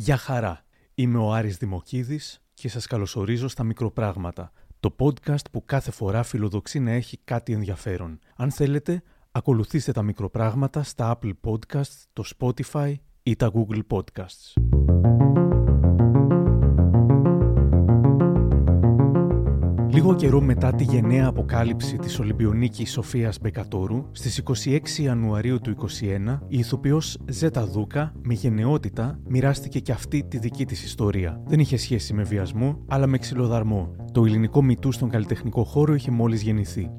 Γεια χαρά. Είμαι ο Άρης Δημοκίδης και σας καλωσορίζω στα Μικροπράγματα, το podcast που κάθε φορά φιλοδοξεί να έχει κάτι ενδιαφέρον. Αν θέλετε, ακολουθήστε τα Μικροπράγματα στα Apple Podcasts, το Spotify ή τα Google Podcasts. Λίγο καιρό μετά τη γενναία αποκάλυψη της Ολυμπιονίκης Σοφίας Μπεκατόρου, στις 26 Ιανουαρίου του 2021, η ηθοποιός Ζέτα Δούκα, με γενναιότητα, μοιράστηκε και αυτή τη δική της ιστορία. Δεν είχε σχέση με βιασμό, αλλά με ξυλοδαρμό. Το ελληνικό μητού στον καλλιτεχνικό χώρο είχε μόλις γεννηθεί.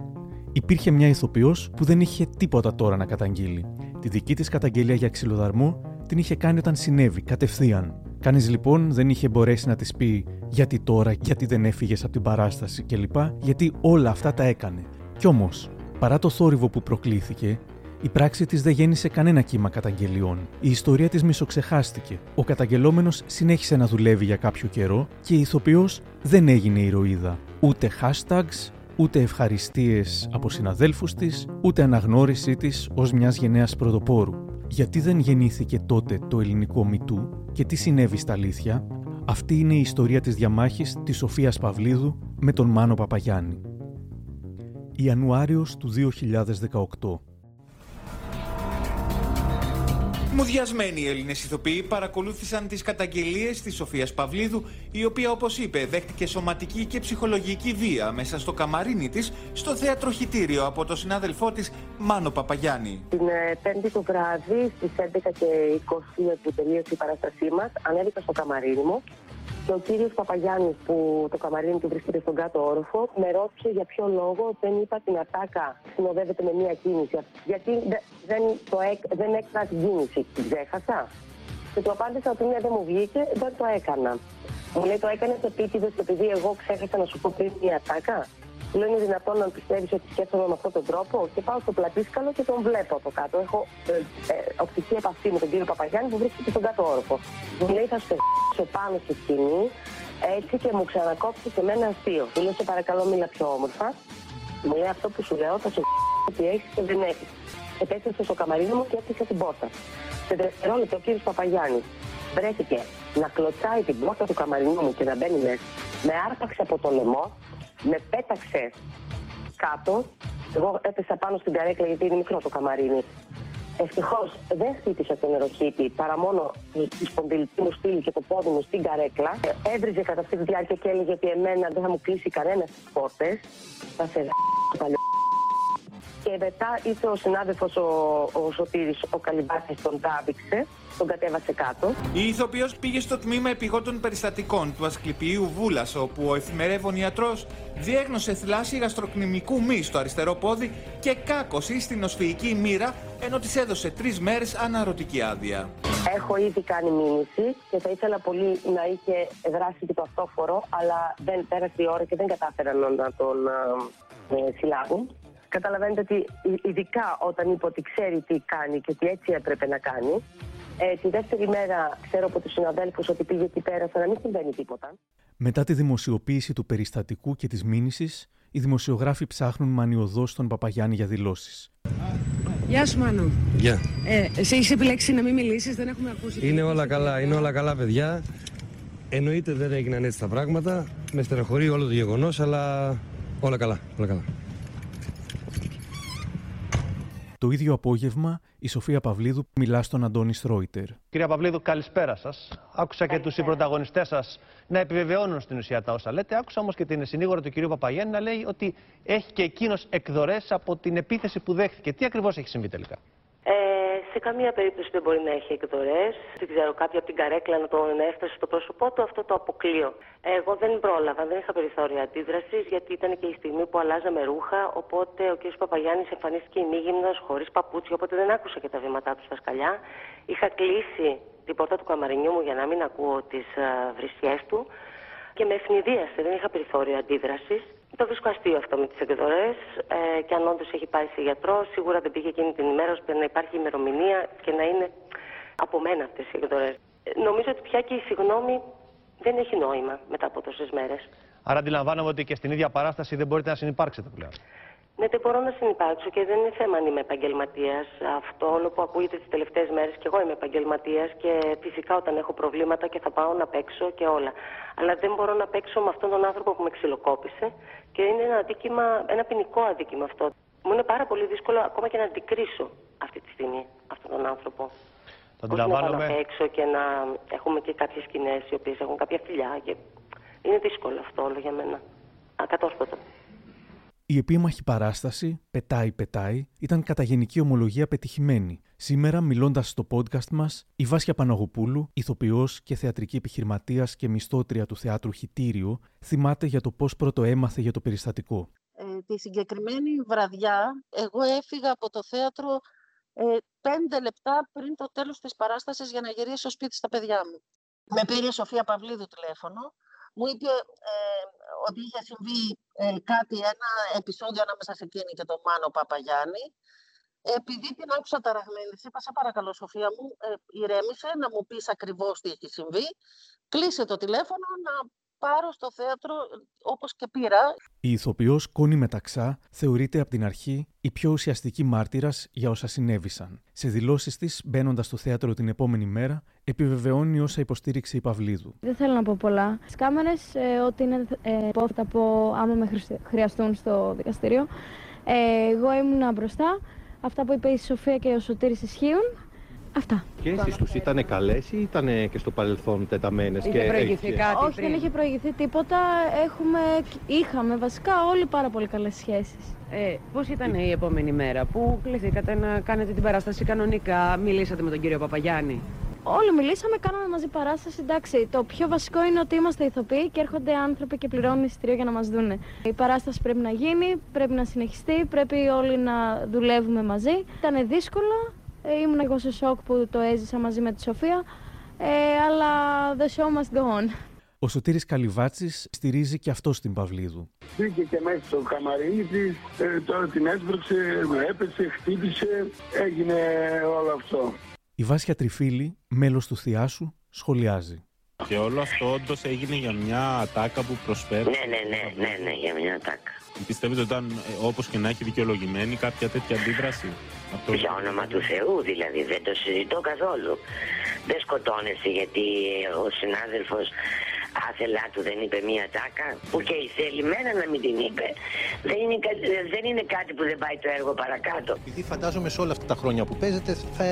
Υπήρχε μια ηθοποιός που δεν είχε τίποτα τώρα να καταγγείλει. Τη δική της καταγγελία για ξυλοδαρμό την είχε κάνει όταν συνέβη, κατευθείαν. Κανείς λοιπόν δεν είχε μπορέσει να της πει γιατί τώρα, γιατί δεν έφυγες από την παράσταση κλπ. Γιατί όλα αυτά τα έκανε. Κι όμως, παρά το θόρυβο που προκλήθηκε, η πράξη της δεν γέννησε κανένα κύμα καταγγελιών. Η ιστορία της μισοξεχάστηκε. Ο καταγγελόμενος συνέχισε να δουλεύει για κάποιο καιρό και η ηθοποιός δεν έγινε ηρωίδα. Ούτε hashtags, ούτε ευχαριστίες από συναδέλφους της, ούτε αναγνώρισή της ως μιας γενναίας πρωτοπόρου. Γιατί δεν γεννήθηκε τότε το ελληνικό μητού και τι συνέβη στα αλήθεια, αυτή είναι η ιστορία της διαμάχης της Σοφίας Παυλίδου με τον Μάνο Παπαγιάννη. Ιανουάριος του 2018 Μουδιασμένοι Έλληνες ηθοποιοί παρακολούθησαν τις καταγγελίες της Σοφίας Παυλίδου, η οποία, όπως είπε, δέχτηκε σωματική και ψυχολογική βία μέσα στο καμαρίνι της, στο θεατροχητήριο από τον συνάδελφό της Μάνο Παπαγιάννη. Την ε, Πέμπτη το βράδυ στις 11 και 20 που τελείωσε η παράστασή μας, ανέβηκα στο καμαρίνι μου και ο κύριος Παπαγιάννης, που το καμαρίνι του βρίσκεται στον κάτω όροφο, με ρώτησε για ποιο λόγο δεν είπα την ατάκα συνοδεύεται με μία κίνηση. Γιατί δεν, το έκ, δεν έκανα την κίνηση. Την ξέχασα. Και του απάντησα ότι ναι, δεν μου βγήκε, δεν το έκανα. Μου λέει το έκανες επίτηδες επειδή εγώ ξέχασα να σου πω πριν μία ατάκα; Λέω είναι δυνατόν να πιστεύεις ότι σκέφτομαι με αυτόν τον τρόπο και πάω στο πλατήσκαλο και τον βλέπω από κάτω. Έχω ε, ε, οπτική επαφή με τον κύριο Παπαγιάννη που βρίσκεται στον κάτω όροφο. Μου λέει θα σε πάνω στη σκηνή έτσι και μου ξανακόψει σε μένα αστείο. Μου λέει σε παρακαλώ μίλα πιο όμορφα. Μου λέει αυτό που σου λέω θα σε ότι έχεις και δεν έχεις. Επέστρεψε στο καμαρίνο μου και έκλεισε την πόρτα. Σε δευτερόλεπτο ο κύριος Παπαγιάννης βρέθηκε να κλωτσάει την πόρτα του καμαρινού μου και να μπαίνει μέσα. Με άρπαξε από το λαιμό με πέταξε κάτω. Εγώ έπεσα πάνω στην καρέκλα γιατί είναι μικρό το καμαρίνι. Ευτυχώς δεν χτύπησε τον νεροχύτη παρά μόνο τη σπονδυλική μου στήλη και το πόδι μου στην καρέκλα. Έβριζε κατά αυτή τη διάρκεια και έλεγε ότι εμένα δεν θα μου κλείσει κανένας τις πόρτες. Θα σε παλιό. Και μετά ήρθε ο συνάδελφος ο, ο Σωτήρης, ο Καλυμπάτη, τον τάβηξε τον κατέβασε κάτω. Η ηθοποιός πήγε στο τμήμα επιγόντων περιστατικών του Ασκληπιείου Βούλας, όπου ο εφημερεύων ιατρός διέγνωσε θλάση γαστροκνημικού μη στο αριστερό πόδι και κάκωση στην οσφυγική μοίρα, ενώ της έδωσε τρεις μέρες αναρωτική άδεια. Έχω ήδη κάνει μήνυση και θα ήθελα πολύ να είχε δράσει και το αυτόφορο, αλλά δεν πέρασε η ώρα και δεν κατάφεραν να τον ε, συλλάβουν. Καταλαβαίνετε ότι ειδικά όταν είπε ότι ξέρει τι κάνει και τι έτσι έπρεπε να κάνει, ε, τη δεύτερη μέρα ξέρω από τους συναδέλφους ότι πήγε εκεί πέρα σαν να μην συμβαίνει τίποτα. Μετά τη δημοσιοποίηση του περιστατικού και της μήνυσης, οι δημοσιογράφοι ψάχνουν μανιωδώς τον Παπαγιάννη για δηλώσεις. Γεια σου, Μάνο. Γεια. Ε, εσύ έχεις επιλέξει να μην μιλήσεις, δεν έχουμε ακούσει. Είναι όλα καλά, είναι όλα καλά, παιδιά. Εννοείται δεν έγιναν έτσι τα πράγματα. Με στεναχωρεί όλο το γεγονός, αλλά όλα καλά. Όλα καλά. Το ίδιο απόγευμα η Σοφία Παυλίδου μιλά στον Αντώνη Στρόιτερ. Κυρία Παυλίδου, καλησπέρα σας. Άκουσα και τους συμπροταγωνιστές σας να επιβεβαιώνουν στην ουσία τα όσα λέτε. Άκουσα όμως και την συνήγορο του κυρίου Παπαγιάννη να λέει ότι έχει και εκείνος εκδορές από την επίθεση που δέχθηκε. Τι ακριβώς έχει συμβεί τελικά; Ε, σε καμία περίπτωση δεν μπορεί να έχει εκδορές. Δεν ξέρω, κάποια από την καρέκλα να τον έφτασε στο πρόσωπό του, αυτό το αποκλείω. Εγώ δεν πρόλαβα, δεν είχα περιθώρια αντίδρασης, γιατί ήταν και η στιγμή που αλλάζαμε ρούχα. Οπότε ο κ. Παπαγιάννης εμφανίστηκε ημίγυμνο, χωρίς παπούτσια, οπότε δεν άκουσα και τα βήματά του στα σκαλιά. Είχα κλείσει την πόρτα του καμαρινιού μου για να μην ακούω τις βρισιές του και με ευνηδίασε, δεν είχα περιθώριο αντίδρασης. Το βρίσκω αστείο αυτό με τις εκδορές ε, και αν όντως έχει πάει σε γιατρό, σίγουρα δεν πήγε εκείνη την ημέρα ώστε να υπάρχει ημερομηνία και να είναι από μένα αυτές οι εκδορές. Ε, νομίζω ότι πια και η συγγνώμη δεν έχει νόημα μετά από τόσες μέρες. Άρα αντιλαμβάνομαι ότι και στην ίδια παράσταση δεν μπορείτε να συνεπάρξετε πλέον. Ναι, δεν μπορώ να συνεπάρξω και δεν είναι θέμα αν είμαι επαγγελματίας. Αυτό όλο που ακούγεται τις τελευταίες μέρες και εγώ είμαι επαγγελματίας και φυσικά όταν έχω προβλήματα και θα πάω να παίξω και όλα. Αλλά δεν μπορώ να παίξω με αυτόν τον άνθρωπο που με ξυλοκόπησε και είναι ένα, αδίκημα, ένα ποινικό αδίκημα αυτό. Μου είναι πάρα πολύ δύσκολο ακόμα και να αντικρίσω αυτή τη στιγμή αυτόν τον άνθρωπο. Το Όχι να πάω να αντιλαμβάνομαι. παίξω και να έχουμε και κάποιες σκηνές οι οποίες έχουν κάποια φιλιά. Και... Είναι δύσκολο αυτό όλο για μένα. Ακατόρθωτο. Η επίμαχη παράσταση «Πετάει, πετάει» ήταν κατά γενική ομολογία πετυχημένη. Σήμερα, μιλώντας στο podcast μας, η Βάσια Παναγοπούλου, ηθοποιός και θεατρική επιχειρηματίας και μισθότρια του θεάτρου Χιτήριο, θυμάται για το πώς πρώτο έμαθε για το περιστατικό. Ε, τη συγκεκριμένη βραδιά, εγώ έφυγα από το θέατρο ε, πέντε λεπτά πριν το τέλος της παράστασης για να γυρίσω σπίτι στα παιδιά μου. Με πήρε η Σοφία Παυλίδου τηλέφωνο. Μου είπε ε, ότι είχε συμβεί ε, κάτι, ένα επεισόδιο ανάμεσα σε εκείνη και τον Μάνο Παπαγιάννη. Επειδή την άκουσα ταραγμένη, της είπα, σε παρακαλώ Σοφία μου, ε, ηρέμησε να μου πεις ακριβώς τι έχει συμβεί. Κλείσε το τηλέφωνο να πάρω στο θέατρο ε, όπως και πήρα. Η ηθοποιός Κόνη Μεταξά θεωρείται από την αρχή η πιο ουσιαστική μάρτυρας για όσα συνέβησαν. Σε δηλώσεις της, μπαίνοντας στο θέατρο την επόμενη μέρα, επιβεβαιώνει όσα υποστήριξε η Παυλίδου. Δεν θέλω να πω πολλά. Στις κάμερες, ε, ό,τι είναι ε, πω, θα πω άμα με χρησ- χρειαστούν στο δικαστήριο. Ε, εγώ ήμουνα μπροστά. Αυτά που είπε η Σοφία και ο Σωτήρης ισχύουν. Αυτά. Και εσείς τους ήταν καλές ή ήταν και στο παρελθόν τεταμένες Είχε και προηγηθεί έχει- κάτι Όχι, πριν. δεν είχε προηγηθεί τίποτα. Έχουμε, είχαμε βασικά όλοι πάρα πολύ καλές σχέσεις. Ε, Πώς ήταν η επόμενη μέρα που κληθήκατε να κάνετε την παράσταση κανονικά, μιλήσατε με τον κύριο Παπαγιάννη; Όλοι μιλήσαμε, κάναμε μαζί παράσταση. Εντάξει, το πιο βασικό είναι ότι είμαστε ηθοποιοί και έρχονται άνθρωποι και πληρώνουν εισιτήριο για να μας δούνε. Η παράσταση πρέπει να γίνει, πρέπει να συνεχιστεί, πρέπει όλοι να δουλεύουμε μαζί. Ήταν δύσκολο. Ε, ήμουν εγώ σε σοκ που το έζησα μαζί με τη Σοφία. Ε, αλλά the show must go on. Ο Σωτήρης Καλυβάτσης στηρίζει και αυτό την Παυλίδου. Μπήκε και μέσα στο καμαρίνι τη, ε, τώρα την έσπρωξε, με έπεσε, χτύπησε, έγινε όλο αυτό. Η Βάσια Τριφίλη, μέλος του Θιάσου, σχολιάζει. Και όλο αυτό όντως έγινε για μια ατάκα που προσφέρει. Ναι, ναι, ναι, ναι, ναι, για μια ατάκα. Πιστεύετε ότι ήταν όπως και να έχει δικαιολογημένη κάποια τέτοια αντίδραση; Αυτό... Για όνομα του Θεού δηλαδή, δεν το συζητώ καθόλου. Δεν σκοτώνεσαι γιατί ο συνάδελφος άθελά του δεν είπε μία τάκα που και η θελημένα να μην την είπε. Δεν είναι, κα- δεν είναι κάτι που δεν πάει το έργο παρακάτω. Επειδή φαντάζομαι σε όλα αυτά τα χρόνια που παίζετε θα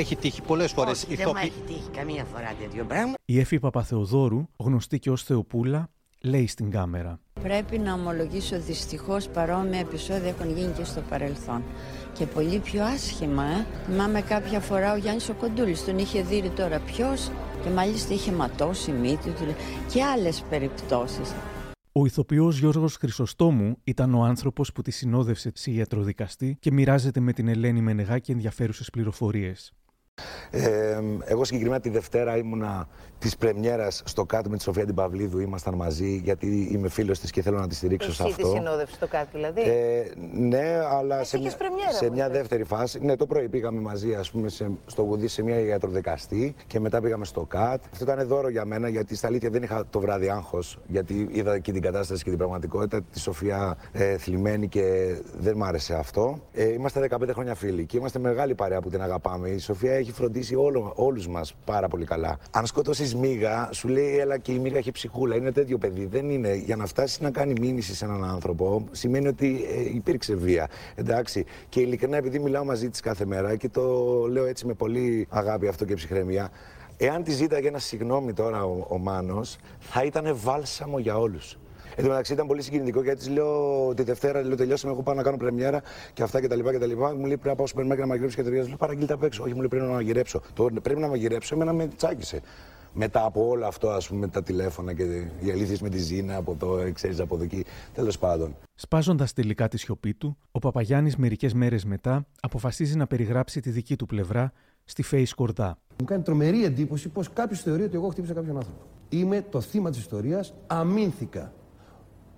έχει τύχει πολλές φορές Όχι, δεν μου έχει τύχει καμία φορά τέτοιο πράγμα. Η Εφη Παπαθεοδόρου, γνωστή και ως Θεοπούλα, λέει στην κάμερα. Πρέπει να ομολογήσω δυστυχώς παρόμοια επεισόδια έχουν γίνει και στο παρελθόν. Και πολύ πιο άσχημα, ε. Θυμάμαι κάποια φορά ο Γιάννης ο Κοντούλης τον είχε δει τώρα ποιος και μάλιστα είχε ματώσει η μύτη του και άλλες περιπτώσεις. Ο ηθοποιός Γιώργος Χρυσοστόμου ήταν ο άνθρωπος που τη συνόδευσε σε ιατροδικαστή και μοιράζεται με την Ελένη Μενεγάκη ενδιαφέρουσες πληροφορίες. Ε, εγώ συγκεκριμένα τη Δευτέρα ήμουνα της Πρεμιέρας στο κάτω με τη Σοφία την Παυλίδου. Ήμασταν μαζί γιατί είμαι φίλος της και θέλω να τη στηρίξω σε Εσύ αυτό. τη συνόδευση στο κάτι δηλαδή. Ε, ναι, αλλά σε είχες μια, πρεμιέρα, σε μου μια είπες. δεύτερη φάση. Ναι, το πρωί πήγαμε μαζί, ας πούμε, σε, στο Γουδί σε μια ιατροδικαστή και μετά πήγαμε στο ΚΑΤ. Αυτό ήταν δώρο για μένα γιατί στα αλήθεια δεν είχα το βράδυ άγχος. Γιατί είδα και την κατάσταση και την πραγματικότητα. Τη Σοφία ε, θλιμμένη και δεν μ' άρεσε αυτό. Ε, είμαστε 15 χρόνια φίλοι και είμαστε μεγάλη παρέα που την αγαπάμε. Η Σοφία έχει φροντίσει όλο, όλους μας πάρα πολύ καλά. Αν σκοτώσεις μίγα, σου λέει έλα και η μίγα έχει ψυχούλα. Είναι τέτοιο παιδί. Δεν είναι. Για να φτάσεις να κάνει μήνυση σε έναν άνθρωπο, σημαίνει ότι ε, υπήρξε βία. Εντάξει. Και ειλικρινά, επειδή μιλάω μαζί της κάθε μέρα και το λέω έτσι με πολύ αγάπη αυτό και ψυχραιμία, εάν τη ζήταγε ένα συγγνώμη τώρα ο, ο Μάνος, θα ήταν βάλσαμο για όλους. Εν τω μεταξύ ήταν πολύ συγκινητικό γιατί της λέω τη Δευτέρα, λέω τελειώσαμε, εγώ πάω να κάνω πρεμιέρα και αυτά κτλ. Και, και, Μου λέει πρέπει να πάω στο σούπερ μάρκετ να μαγειρέψω και τέτοια. Λέω παραγγείλτε απ' έξω. Όχι, μου λέει πρέπει να μαγειρέψω. Το πρέπει να μαγειρέψω, εμένα με τσάκισε. Μετά από όλο αυτό, ας πούμε, με τα τηλέφωνα και οι αλήθειες με τη Ζήνα από το, ξέρεις από εδώ εκεί. Τέλος πάντων. Σπάζοντας τελικά τη σιωπή του, ο Παπαγιάννης μερικές μέρες μετά αποφασίζει να περιγράψει τη δική του πλευρά στη Face Κορδά. Μου κάνει τρομερή εντύπωση πως κάποιος θεωρεί ότι εγώ χτύπησα κάποιον άνθρωπο. Είμαι το θύμα της ιστορίας, αμήνθηκα.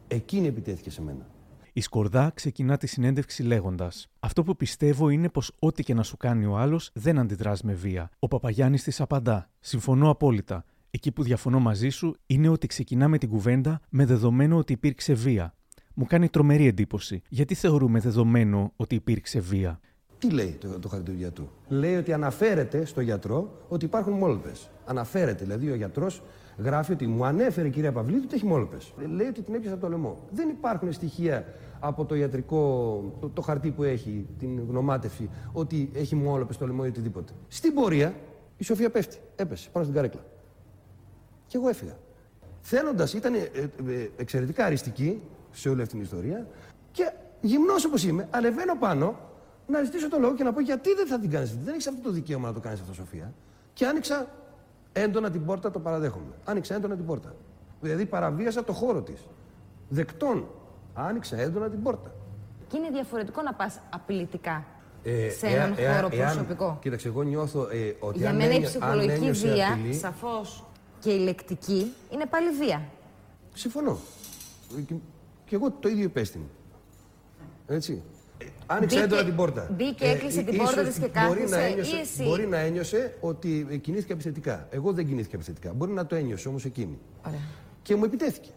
Εκείνη επιτέθηκε σε μένα. Η Σκορδά ξεκινά τη συνέντευξη λέγοντας: Αυτό που πιστεύω είναι πως ό,τι και να σου κάνει ο άλλος δεν αντιδράς με βία. Ο Παπαγιάννης της απαντά: Συμφωνώ απόλυτα. Εκεί που διαφωνώ μαζί σου είναι ότι ξεκινάμε την κουβέντα με δεδομένο ότι υπήρξε βία. μου κάνει τρομερή εντύπωση. Γιατί θεωρούμε δεδομένο ότι υπήρξε βία; Τι λέει το, το χαρτί του γιατρού; Λέει ότι αναφέρεται στο γιατρό ότι υπάρχουν μόλπες. Αναφέρεται, δηλαδή ο γιατρός γράφει ότι μου ανέφερε η κυρία Παυλίδου ότι έχει μόλπες. Λέει ότι την έπιασε από το λαιμό. Δεν υπάρχουν στοιχεία από το ιατρικό, το, το χαρτί που έχει, την γνωμάτευση, ότι έχει μόλπες στο λαιμό ή οτιδήποτε. Στην πορεία η Σοφία πέφτει. Έπεσε πάνω στην καρέκλα. Και εγώ έφυγα. Θέλοντας, ήταν ε, ε, εξαιρετικά αριστική σε όλη αυτή την ιστορία και γυμνός όπως είμαι, ανεβαίνω πάνω να ζητήσω το λόγο και να πω γιατί δεν θα την κάνεις. Δεν έχεις αυτό το δικαίωμα να το κάνεις αυτό, Σοφία. Και άνοιξα έντονα την πόρτα, το παραδέχομαι. Άνοιξα έντονα την πόρτα. Δηλαδή παραβίασα το χώρο της. Δεκτών. Άνοιξα έντονα την πόρτα. Και είναι διαφορετικό να πας απειλητικά Ε, σε έναν εάν- χώρο εάν- προσωπικό. Κοίταξε, εγώ νιώθω ε, ότι Για αν μένα η ένιω- αν ψυχολογική ένιωσε βία, απειλή- σαφώς και η λεκτική, είναι πάλι βία. Συμφωνώ. Και, και εγώ το ίδιο υπέστην. Έτσι. Ε, Άνοιξα Μπήκε- έντονα την πόρτα. μπήκε, έκλεισε την ίσως πόρτα της και μπορεί κάθισε, να ένιωσε, ή εσύ; Μπορεί να ένιωσε ότι ε, κινήθηκε επιθετικά. Εγώ δεν κινήθηκα επιθετικά. Μπορεί να το ένιωσε όμως εκείνη. Ωραία. Και μου επιτέθηκε.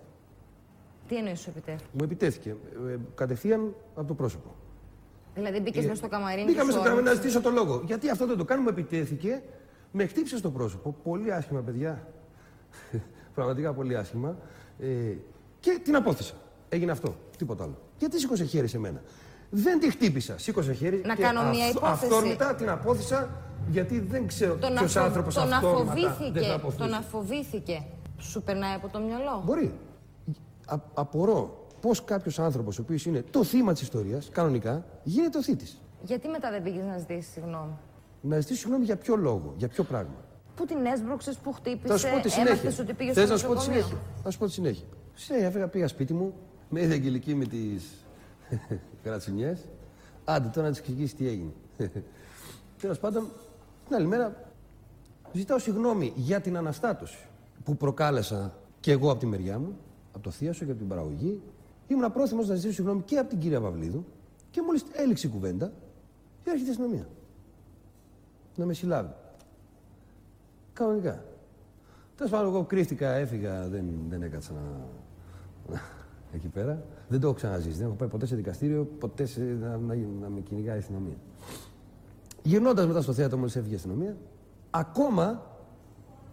Τι εννοείς σου επιτεύχει. Μου επιτέθηκε. Ε, κατευθείαν από το πρόσωπο. Δηλαδή μπήκες Ε, μέσα στο καμαρίνι. Μπήκα και μέσα σου στο καμαρίνι να άνοιξε. ζητήσω το λόγο. Γιατί αυτό δεν το κάνω, μου επιτέθηκε, με χτύπησε στο πρόσωπο. Πολύ άσχημα, παιδιά. Πραγματικά πολύ άσχημα. Ε, και την απόθεσα. Έγινε αυτό. Τίποτα άλλο. Γιατί σήκωσε χέρι σε μένα. Δεν τη χτύπησα. Σήκωσε χέρι. Να και κάνω μια αυθ- υπόθεση. Αυθόρμητα την απόθεσα γιατί δεν ξέρω Τον, ποιος αφο... άνθρωπος τον αυτόρμητα δεν θα αφοβήθηκε. αποθούσε. Τον αφοβήθηκε. Σου περνάει από το μυαλό. Μπορεί. Α, απορώ πώς κάποιος άνθρωπος, ο οποίος είναι το θύμα της ιστορίας, κανονικά, γίνεται ο θήτης. Γιατί μετά δεν πήγες να ζητήσεις συγγνώμη; Να ζητήσει συγγνώμη για ποιο λόγο, για ποιο πράγμα. Πού την έσπρωξες, πού χτύπησες, Θα σου πω τη συνέχεια. έμαθες ότι πήγες Θες στο να σου πω τη νοσοκομείο. συνέχεια. Θα σου πω τη συνέχεια. Σε έφεγα, πήγα σπίτι μου, με είδε Αγγελική με τις κρατσουνιές. Άντε τώρα να τη εξηγήσεις τι έγινε. Τέλος πάντων, την άλλη μέρα ζητάω συγγνώμη για την αναστάτωση που προκάλεσα και εγώ από τη μεριά μου, από το θείασο και από την παραγωγή. Ήμουν πρόθυμος να ζητήσω συγγνώμη και από την κυρία Παυλίδου και μόλις έληξε η κουβέντα, έρχεται η αστυνομίας. Να με συλλάβει. Κανονικά. Τέλος πάντων, εγώ κρύφτηκα, έφυγα, δεν, δεν έκατσα να. Εκεί πέρα. Δεν το έχω ξαναζήσει. Δεν έχω πάει ποτέ σε δικαστήριο, ποτέ σε, να, να, να με κυνηγάει η αστυνομία. Γυρνώντας μετά στο θέατρο, μόλις έφυγε η αστυνομία, ακόμα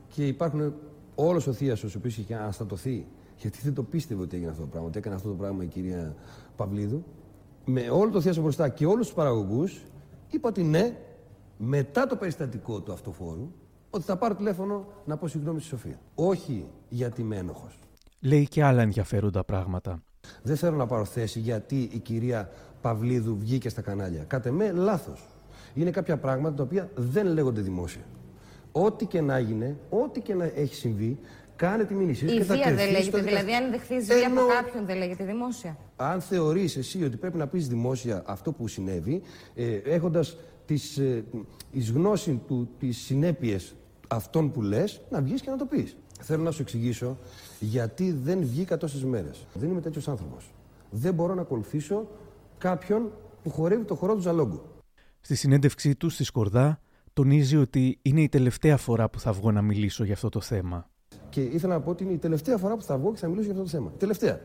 και υπάρχουν όλος ο θείασος, ο οποίος είχε αναστατωθεί, γιατί δεν το πίστευε ότι έγινε αυτό το πράγμα, ότι έκανε αυτό το πράγμα η κυρία Παυλίδου, με όλο το θείασο μπροστά και όλους τους παραγωγούς, είπα ότι ναι, μετά το περιστατικό του αυτοφόρου, ότι θα πάρω τηλέφωνο να πω συγγνώμη στη Σοφία. Όχι γιατί είμαι ένοχος. Λέει και άλλα ενδιαφέροντα πράγματα. Δεν θέλω να πάρω θέση γιατί η κυρία Παυλίδου βγήκε στα κανάλια. Κάτε με, λάθος. Είναι κάποια πράγματα τα οποία δεν λέγονται δημόσια. Ό,τι και να έγινε, ό,τι και να έχει συμβεί, κάνε τη μήνυση. Η και θα βία δεν κρυφτεί λέγεται. στο Δηλαδή, δικαστήριο. αν δεχθεί βία από Ενώ- κάποιον, δεν λέγεται δημόσια. Αν θεωρείς εσύ ότι πρέπει να πεις δημόσια αυτό που συνέβη, ε, έχοντας τις, ε, εις γνώση του τις συνέπειες αυτών που λες, να βγεις και να το πεις. Θέλω να σου εξηγήσω γιατί δεν βγήκα τόσες μέρες. Δεν είμαι τέτοιος άνθρωπος. Δεν μπορώ να ακολουθήσω κάποιον που χορεύει το χορό του Ζαλόγκου. Στη συνέντευξή του στη Σκορδά, τονίζει ότι είναι η τελευταία φορά που θα βγω να μιλήσω για αυτό το θέμα. Και ήθελα να πω ότι είναι η τελευταία φορά που θα βγω και θα μιλήσω για αυτό το θέμα. Τελευταία.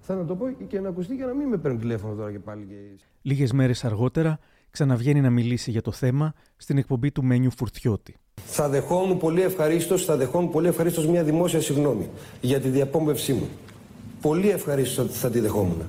Θέλω να το πω και να ακουστεί και να μην με παίρνουν τηλέφωνο τώρα και πάλι. Και... Λίγες μέρες αργότερα, ξαναβγαίνει να μιλήσει για το θέμα στην εκπομπή του Μένιου Φουρτιώτη. Θα δεχόμουν πολύ ευχαρίστως, θα δεχόμουν πολύ ευχαρίστως μια δημόσια συγγνώμη για τη διαπόμβευσή μου. Πολύ ευχαρίστως θα τη δεχόμουν.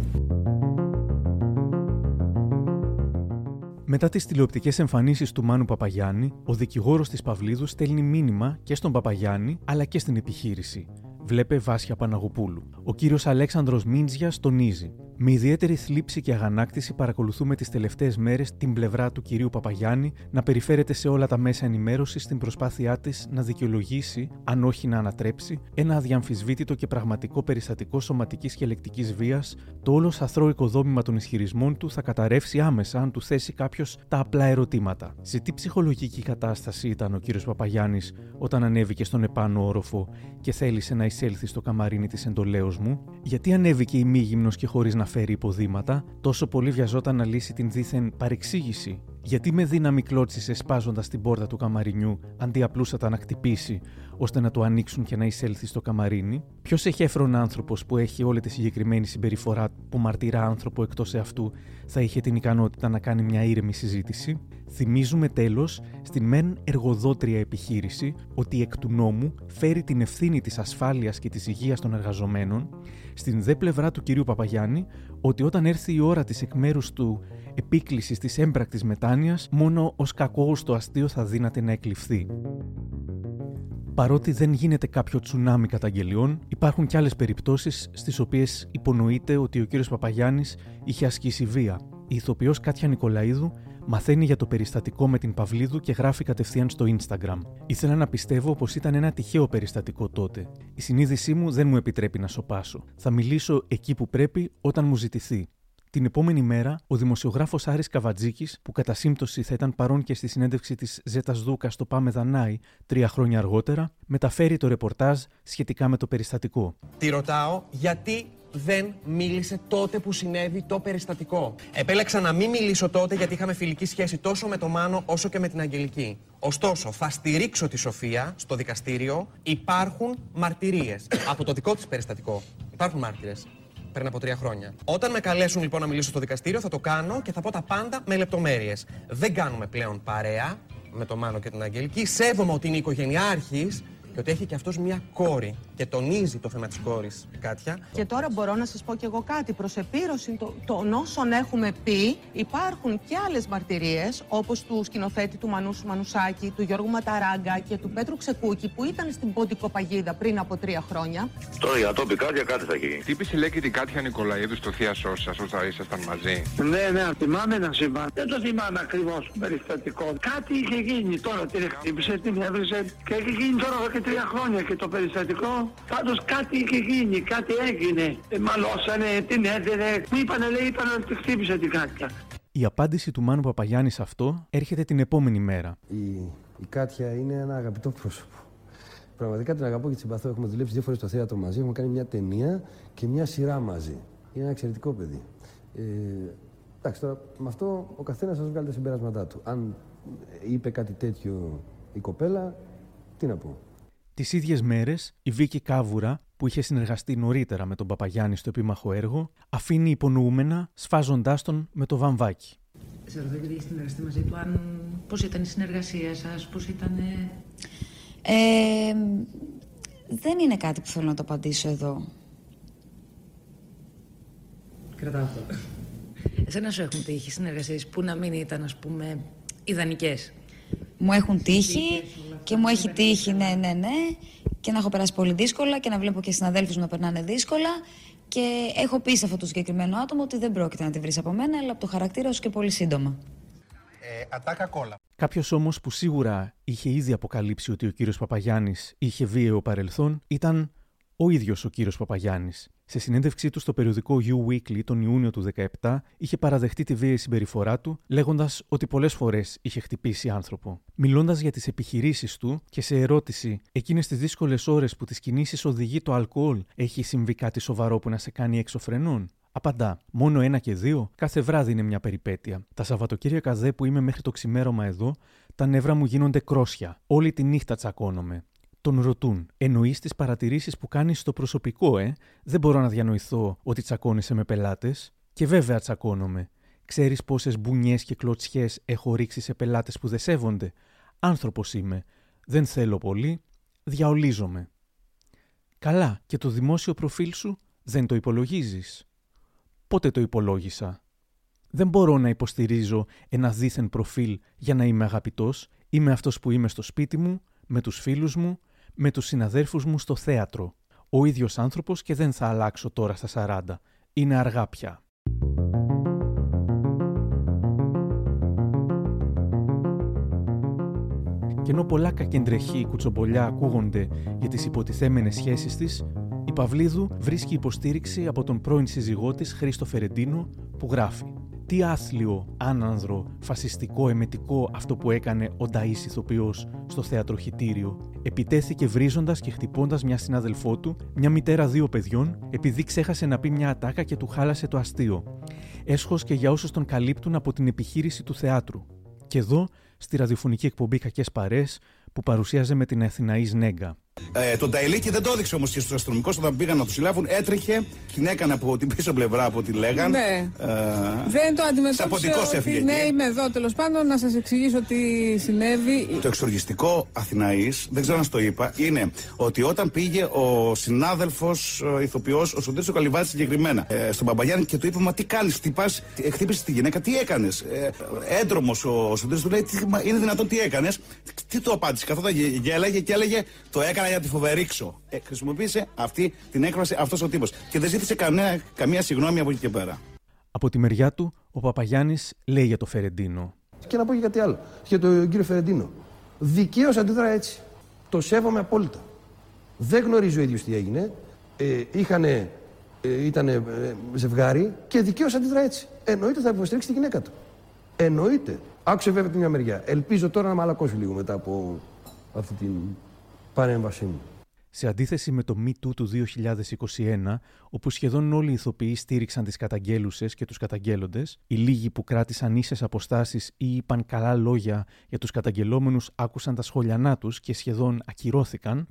Μετά τις τηλεοπτικές εμφανίσεις του Μάνου Παπαγιάννη, ο δικηγόρος της Παυλίδου στέλνει μήνυμα και στον Παπαγιάννη αλλά και στην επιχείρηση. Βλέπε Βάσια Παναγοπούλου. Ο κύριος Αλέξανδρος Μίντζια τονίζει. Με ιδιαίτερη θλίψη και αγανάκτηση παρακολουθούμε τις τελευταίες μέρες την πλευρά του κυρίου Παπαγιάννη να περιφέρεται σε όλα τα μέσα ενημέρωσης στην προσπάθειά της να δικαιολογήσει, αν όχι να ανατρέψει, ένα αδιαμφισβήτητο και πραγματικό περιστατικό σωματικής και λεκτική βίας, το όλος αθρώο οικοδόμημα των ισχυρισμών του θα καταρρεύσει άμεσα αν του θέσει κάποιος τα απλά ερωτήματα. Σε τι ψυχολογική κατάσταση ήταν ο κύριος Παπαγιάννης όταν ανέβηκε στον επάνω όροφο και θέλησε να εισέλθει στο καμαρίνι της εντολέως μου, γιατί ανέβηκε ημίγυμνο και χωρίς να φέρει υποδήματα, τόσο πολύ βιαζόταν να λύσει την δίθεν παρεξήγηση. Γιατί με δύναμη κλώτσισε σπάζοντας την πόρτα του καμαρινιού, αντί απλούστατα να χτυπήσει, ώστε να το ανοίξουν και να εισέλθει στο καμαρίνι. Ποιος έχει έφρον άνθρωπος που έχει όλη τη συγκεκριμένη συμπεριφορά που μαρτυρά άνθρωπο εκτός εαυτού θα είχε την ικανότητα να κάνει μια ήρεμη συζήτηση. Θυμίζουμε τέλος στην μεν εργοδότρια επιχείρηση ότι εκ του νόμου φέρει την ευθύνη της ασφάλειας και της υγείας των εργαζομένων, στην δε πλευρά του κυρίου Παπαγιάννη ότι όταν έρθει η ώρα της εκ μέρους του επίκλησης της έμπρακτης μετάνοιας, μόνο ως κακό το αστείο θα δύναται να εκλειφθεί. Παρότι δεν γίνεται κάποιο τσουνάμι καταγγελιών, υπάρχουν και άλλες περιπτώσεις στις οποίες υπονοείται ότι ο κύριος Παπαγιάννης είχε ασκήσει βία. Η ηθοποιός Κάτια Νικολαίδου μαθαίνει για το περιστατικό με την Παυλίδου και γράφει κατευθείαν στο Instagram. Ήθελα να πιστεύω πως ήταν ένα τυχαίο περιστατικό τότε. Η συνείδησή μου δεν μου επιτρέπει να σοπάσω. Θα μιλήσω εκεί που πρέπει όταν μου ζητηθεί. Την επόμενη μέρα, ο δημοσιογράφος Άρης Καβατζίκη, που κατά σύμπτωση θα ήταν παρόν και στη συνέντευξη της Ζέτας Δούκας στο Πάμε Δανάη τρία χρόνια αργότερα, μεταφέρει το ρεπορτάζ σχετικά με το περιστατικό. Τη ρωτάω γιατί δεν μίλησε τότε που συνέβη το περιστατικό. Επέλεξα να μην μιλήσω τότε γιατί είχαμε φιλική σχέση τόσο με τον Μάνο όσο και με την Αγγελική. Ωστόσο, θα στηρίξω τη Σοφία στο δικαστήριο. Υπάρχουν μαρτυρίες από το δικό της περιστατικό. Υπάρχουν μάρτυρες πριν από τρία χρόνια. Όταν με καλέσουν λοιπόν να μιλήσω στο δικαστήριο, θα το κάνω και θα πω τα πάντα με λεπτομέρειες. Δεν κάνουμε πλέον παρέα με τον Μάνο και την Αγγελική. Σέβομαι ότι είναι οικογενειάρχης και ότι έχει και αυτός μια κόρη. Και τονίζει το θέμα της κόρης, Κάτια. Και τώρα μπορώ να σας πω κι εγώ κάτι. Προς επίρρωση των όσων έχουμε πει, υπάρχουν και άλλες μαρτυρίες, όπως του σκηνοθέτη του Μανούσου Μανουσάκη, του Γιώργου Ματαράγκα και του Πέτρου Ξεκούκη, που ήταν στην Πόντικο Παγίδα πριν από τρία χρόνια. Τώρα για το πει Κάτια, κάτι θα γίνει. Τύπησε λέει και την Κάτια Νικολαίδου στο Θεία Σώση σας όταν ήσασταν μαζί; Ναι, ναι, θυμάμαι να συμβάν. Δεν το θυμάμαι ακριβώς το περιστατικό. Κάτι είχε γίνει τώρα, την χτύπησε, την έβρισε και έχει γίνει τώρα εδώ και τρία χρόνια και το περιστατικό Πάντως κάτι είχε γίνει, κάτι έγινε. Ε, μαλώσανε, την έδινε. Μου είπανε, λέει, είπανε ότι χτύπησε την Κάτια. Η απάντηση του Μάνου Παπαγιάννης σε αυτό έρχεται την επόμενη μέρα. Η, η Κάτια είναι ένα αγαπητό πρόσωπο. Πραγματικά την αγαπώ και την συμπαθώ. Έχουμε δουλέψει δύο φορές στο θέατρο μαζί. Έχουμε κάνει μια ταινία και μια σειρά μαζί. Είναι ένα εξαιρετικό παιδί. Ε, εντάξει, τώρα με αυτό ο καθένας σα βγάλει τα συμπεράσματά του. Αν είπε κάτι τέτοιο η κοπέλα, τι να πω. Τις ίδιες μέρες, η Βίκη Κάβουρα, που είχε συνεργαστεί νωρίτερα με τον Παπαγιάννη στο επίμαχο έργο, αφήνει υπονοούμενα σφάζοντάς τον με το βαμβάκι. Σε ρωτώ γιατί συνεργαστεί μαζί του, αν... πώς ήταν η συνεργασία σας, πώς ήταν... Ε, δεν είναι κάτι που θέλω να το απαντήσω εδώ. Κρατάω αυτό. Εσένα σου έχουν τύχει συνεργασίες που να μην ήταν, ας πούμε, ιδανικές; Μου έχουν τύχει και μου έχει τύχει, ναι, ναι, ναι, και να έχω περάσει πολύ δύσκολα και να βλέπω και συναδέλφους μου να περνάνε δύσκολα. Και έχω πει σε αυτό το συγκεκριμένο άτομο ότι δεν πρόκειται να τη βρεις από μένα, αλλά από το χαρακτήρα σου και πολύ σύντομα. Ε, ατάκα κόλλα. Κάποιος όμως που σίγουρα είχε ήδη αποκαλύψει ότι ο κύριος Παπαγιάννης είχε βίαιο παρελθόν ήταν ο ίδιος ο κύριος Παπαγιάννης. Σε συνέντευξή του στο περιοδικό You Weekly τον Ιούνιο του 2017, είχε παραδεχτεί τη βίαιη συμπεριφορά του, λέγοντας ότι πολλές φορές είχε χτυπήσει άνθρωπο. Μιλώντας για τις επιχειρήσεις του και σε ερώτηση, εκείνες τις δύσκολες ώρες που τις κινήσεις οδηγεί το αλκοόλ, έχει συμβεί κάτι σοβαρό που να σε κάνει έξω φρενών. Απαντά. Μόνο ένα και δύο, κάθε βράδυ είναι μια περιπέτεια. Τα Σαββατοκύριακα δε που είμαι μέχρι το ξημέρωμα εδώ, τα νεύρα μου γίνονται κρόσια. Όλη τη νύχτα τσακώνομαι τον ρωτούν. Εννοείς τις παρατηρήσεις που κάνεις στο προσωπικό, ε; Δεν μπορώ να διανοηθώ ότι τσακώνεσαι με πελάτες. Και βέβαια τσακώνομαι. Ξέρεις πόσες μπουνιές και κλωτσιές έχω ρίξει σε πελάτες που δεν σέβονται; Άνθρωπος είμαι. Δεν θέλω πολύ. Διαολίζομαι. Καλά, και το δημόσιο προφίλ σου δεν το υπολογίζεις; Πότε το υπολόγισα; Δεν μπορώ να υποστηρίζω ένα δίθεν προφίλ για να είμαι αγαπητός. Είμαι αυτός που είμαι στο σπίτι μου, με τους φίλους μου, με τους συναδέρφους μου στο θέατρο. Ο ίδιος άνθρωπος και δεν θα αλλάξω τώρα στα 40. Είναι αργά πια. Και ενώ πολλά κακεντρεχή κουτσομπολιά ακούγονται για τις υποτιθέμενες σχέσεις της, η Παυλίδου βρίσκει υποστήριξη από τον πρώην σύζυγό της Χρήστο Φερεντίνο που γράφει τι άθλιο, άνανδρο, φασιστικό, εμετικό αυτό που έκανε ο Νταΐς ηθοποιός στο θέατρο Χιτήριο. Επιτέθηκε βρίζοντας και χτυπώντας μια συνάδελφό του, μια μητέρα δύο παιδιών, επειδή ξέχασε να πει μια ατάκα και του χάλασε το αστείο. Έσχος και για όσους τον καλύπτουν από την επιχείρηση του θεάτρου. Και εδώ, στη ραδιοφωνική εκπομπή Κακές Παρές, που παρουσίαζε με την Αθηναής Νέγκα. Ε, τον Ταϊλίκη δεν το έδειξε όμως και στους αστυνομικούς όταν πήγαν να τους συλλάβουν. Έτρεχε, την έκανε από την πίσω πλευρά από ό,τι λέγαν. Ναι. Ε, Δεν το αντιμετώπισε. Σαποτικός ότι- έφυγε Ναι, εκεί. είμαι εδώ τέλος πάντων να σας εξηγήσω τι συνέβη. Το εξοργιστικό Αθηναής, δεν ξέρω αν σας το είπα, είναι ότι όταν πήγε ο συνάδελφος ηθοποιός, ο Σωτήρης ο Καλυβάτης συγκεκριμένα, ε, στον Παπαγιάννη και του είπε: Μα τι κάνεις, χτυπάς, χτύπησες τη γυναίκα, τι έκανες; Ε, Έντρομος ο, ο Σωτήρης του λέει: «Τι- μα Είναι δυνατόν, τι έκανες; Τι του απάντησε, καθόταν και γέλαγε και έλεγε: Το έκανα για τη φοβερίξω. Ε, χρησιμοποίησε αυτή την έκφραση αυτός ο τύπος. Και δεν ζήτησε καμία, καμία συγγνώμη από εκεί και πέρα. Από τη μεριά του, ο Παπαγιάννης λέει για το Φερεντίνο. Και να πω και κάτι άλλο. Για τον κύριο Φερεντίνο. Δικαίως αντιδρά έτσι. Το σέβομαι απόλυτα. Δεν γνωρίζει ο ίδιος τι έγινε. Ε, είχανε, ε, ήτανε ε, ζευγάρι και δικαίως αντιδρά έτσι. Εννοείται θα υποστηρίξει τη γυναίκα του. Εννοείται. Άκουσε βέβαια την μια μεριά. Ελπίζω τώρα να μαλακώσει λίγο μετά από αυτή την παρέμβασή μου. Σε αντίθεση με το Me Too του 2021, όπου σχεδόν όλοι οι ηθοποιοί στήριξαν τις καταγγέλουσες και τους καταγγέλλοντες, οι λίγοι που κράτησαν ίσες αποστάσεις ή είπαν καλά λόγια για τους καταγγελόμενους άκουσαν τα σχολιανά τους και σχεδόν ακυρώθηκαν,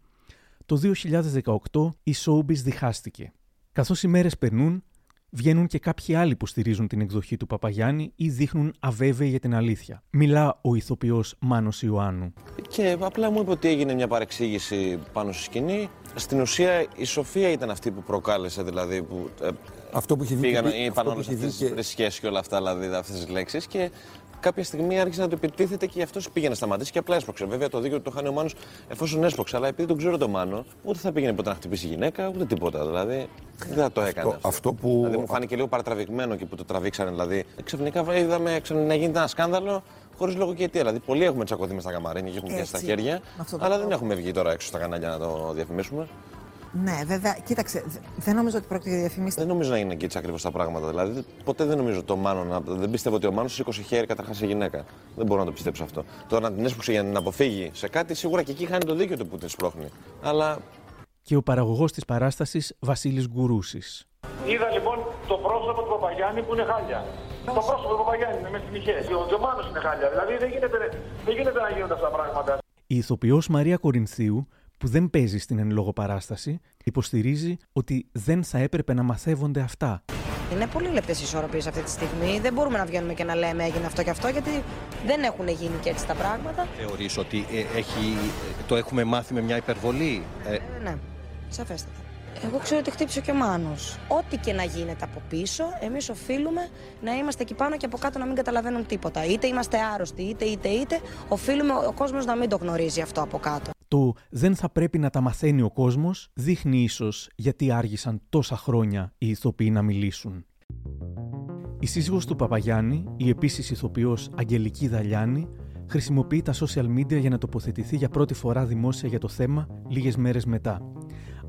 το 2018 η Showbiz διχάστηκε. Καθώς οι μέρες περνούν, βγαίνουν και κάποιοι άλλοι που στηρίζουν την εκδοχή του Παπαγιάννη ή δείχνουν αβέβαιοι για την αλήθεια. Μιλά ο ηθοποιός Μάνος Ιωάννου. Και απλά μου είπε ότι έγινε μια παρεξήγηση πάνω στη σκηνή. Στην ουσία η Σοφία ήταν αυτή που προκάλεσε, δηλαδή που. ε, Αυτό που είχε βγει Πήγαν, και- αυτό είπαν που όλες είχε αυτές βγει τις σχέσει και όλα αυτά, δηλαδή αυτές τις λέξεις. Και κάποια στιγμή άρχισε να το επιτίθεται και γι' αυτό πήγε να σταματήσει και απλά έσπρωξε. Βέβαια το δίκιο του το χάνει ο Μάνος εφόσον έσπρωξε. Αλλά επειδή τον ξέρω τον Μάνο, ούτε θα πήγαινε ποτέ να χτυπήσει γυναίκα, ούτε τίποτα. Δηλαδή δεν θα το έκανες. Αυτό- αυτό που- Δηλαδή μου φάνηκε λίγο παρατραβηγμένο και που το τραβήξανε. Δηλαδή ξαφνικά είδαμε ξαφνικά να γίνεται ένα σκάνδαλο χωρίς λόγο και αιτία. Δηλαδή πολλοί έχουμε τσακωθεί μες στα καμαρίνια και έχουμε πιάσει τα Έτσι. χέρια. Αυτό το Αλλά πω. δεν έχουμε βγει τώρα έξω στα κανάλια να το διαφημίσουμε. Ναι, βέβαια, κοίταξε, δε- δεν νομίζω ότι πρόκειται για διαφημίσει. Δεν νομίζω να είναι και έτσι ακριβώς τα πράγματα. Δηλαδή, ποτέ δεν νομίζω το Μάνο να. Δεν πιστεύω ότι ο Μάνος σήκωσε χέρι καταρχάς σε γυναίκα. Δεν μπορώ να το πιστέψω αυτό. Τώρα να την έσπρωξε για να την αποφύγει σε κάτι, σίγουρα και εκεί χάνει το δίκιο του που την σπρώχνει. Αλλά Και ο παραγωγός της παράστασης Βασίλης Γκουρούσης. Είδα λοιπόν το πρόσωπο του Παπαγιάννη που είναι χάλια. Το πρόσωπο του Παπαγιάννη είναι μες στη μυχαία. Ο Τζομάνο είναι χάλια. Δηλαδή δεν γίνεται, δεν γίνεται να γίνονται αυτά τα πράγματα. Η ηθοποιός Μαρία Κορινθίου, που δεν παίζει στην εν λόγω παράσταση, υποστηρίζει ότι δεν θα έπρεπε να μαθεύονται αυτά. Είναι πολύ λεπτές ισορροπίες αυτή τη στιγμή. Δεν μπορούμε να βγαίνουμε και να λέμε έγινε αυτό και αυτό, γιατί δεν έχουν γίνει και έτσι τα πράγματα. Θεωρείς ότι ε, έχει, το έχουμε μάθει με μια υπερβολή; Ε, Ε, ναι, σαφέστατα. Εγώ ξέρω ότι χτύπησε και ο Μάνος. Ό,τι και να γίνεται από πίσω, εμείς οφείλουμε να είμαστε εκεί πάνω και από κάτω να μην καταλαβαίνουν τίποτα. Είτε είμαστε άρρωστοι, είτε, είτε, είτε, οφείλουμε ο κόσμος να μην το γνωρίζει αυτό από κάτω. Το δεν θα πρέπει να τα μαθαίνει ο κόσμος δείχνει ίσως γιατί άργησαν τόσα χρόνια οι ηθοποιοί να μιλήσουν. Η σύζυγος του Παπαγιάννη, η επίσης ηθοποιός Αγγελική Δαλιάνη, χρησιμοποιεί τα social media για να τοποθετηθεί για πρώτη φορά δημόσια για το θέμα λίγες μέρες μετά.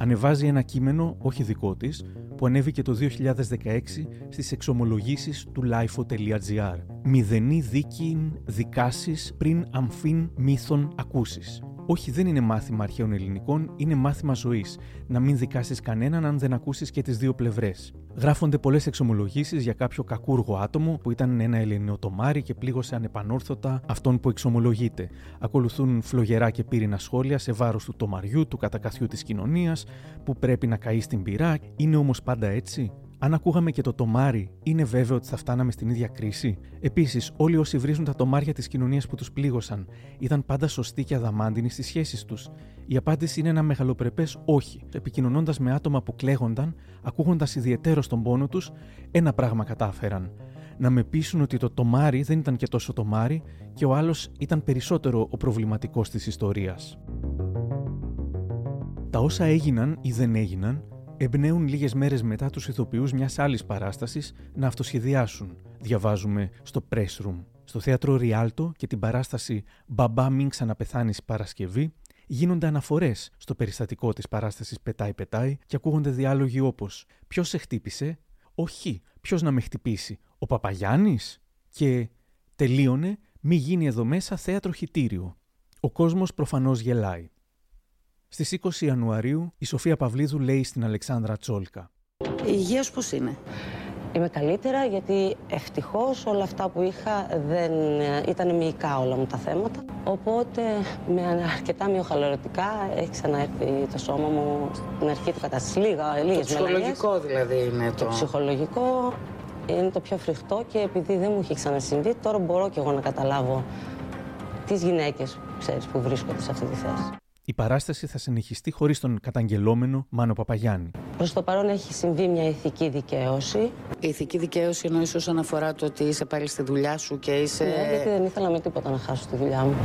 Ανεβάζει ένα κείμενο, όχι δικό της, που ανέβηκε το 2016 στις εξομολογήσεις του lifo.gr. Μηδενή δίκην δικάσεις πριν αμφίν μύθων ακούσεις. Όχι, δεν είναι μάθημα αρχαίων ελληνικών, είναι μάθημα ζωής. Να μην δικάσεις κανέναν αν δεν ακούσεις και τις δύο πλευρές. Γράφονται πολλές εξομολογήσεις για κάποιο κακούργο άτομο που ήταν ένα ελληνοτομάρι και πλήγωσε ανεπανόρθωτα αυτόν που εξομολογείται. Ακολουθούν φλογερά και πύρινα σχόλια σε βάρος του τομαριού, του κατακαθιού της κοινωνίας, που πρέπει να καεί στην πυρά. Είναι όμως πάντα έτσι; Αν ακούγαμε και το τομάρι, είναι βέβαιο ότι θα φτάναμε στην ίδια κρίση; Επίσης, όλοι όσοι βρίζουν τα τομάρια της κοινωνίας που τους πλήγωσαν, ήταν πάντα σωστοί και αδαμάντινοι στις σχέσεις τους; Η απάντηση είναι ένα μεγαλοπρεπές όχι. Επικοινωνώντας με άτομα που κλαίγονταν, ακούγοντας ιδιαιτέρω τον πόνο τους, ένα πράγμα κατάφεραν. Να με πείσουν ότι το τομάρι δεν ήταν και τόσο τομάρι και ο άλλος ήταν περισσότερο ο προβληματικός της ιστορίας. Τα όσα έγιναν ή δεν έγιναν εμπνέουν λίγες μέρες μετά τους ηθοποιούς μιας άλλης παράστασης να αυτοσχεδιάσουν, διαβάζουμε στο Press Room. Στο θέατρο Ριάλτο και την παράσταση Μπαμπά μην ξαναπεθάνεις Παρασκευή γίνονται αναφορές στο περιστατικό της παράστασης Πετάει Πετάει και ακούγονται διάλογοι όπως Ποιος σε χτύπησε, Όχι, ποιος να με χτυπήσει, Ο Παπαγιάννης; Και τελείωνε Μη γίνει εδώ μέσα θέατρο χιτήριο. Ο κόσμος προφανώς γελάει. Στις 20 Ιανουαρίου, η Σοφία Παυλίδου λέει στην Αλεξάνδρα Τσόλκα. Η υγεία σου πώς είναι; Είμαι καλύτερα γιατί ευτυχώς όλα αυτά που είχα δεν ε, ήταν μυϊκά όλα μου τα θέματα. Οπότε με αρκετά μειοχαλωρωτικά έχει ξαναέρθει το σώμα μου στην αρχή του κατάστασης. Λίγα, λίγες ψυχολογικό δηλαδή είναι το... Το ψυχολογικό είναι το πιο φρικτό και επειδή δεν μου έχει ξανασυμβεί, τώρα μπορώ και εγώ να καταλάβω τις γυναίκες ξέρεις, που βρίσκονται σε αυτή τη θέση. Η παράσταση θα συνεχιστεί χωρίς τον καταγγελόμενο Μάνο Παπαγιάννη. Προς το παρόν έχει συμβεί μια ηθική δικαίωση. Η ηθική δικαίωση εννοείς όσον αφορά το ότι είσαι πάλι στη δουλειά σου και είσαι. Ναι, γιατί δεν ήθελα με τίποτα να χάσω τη δουλειά μου.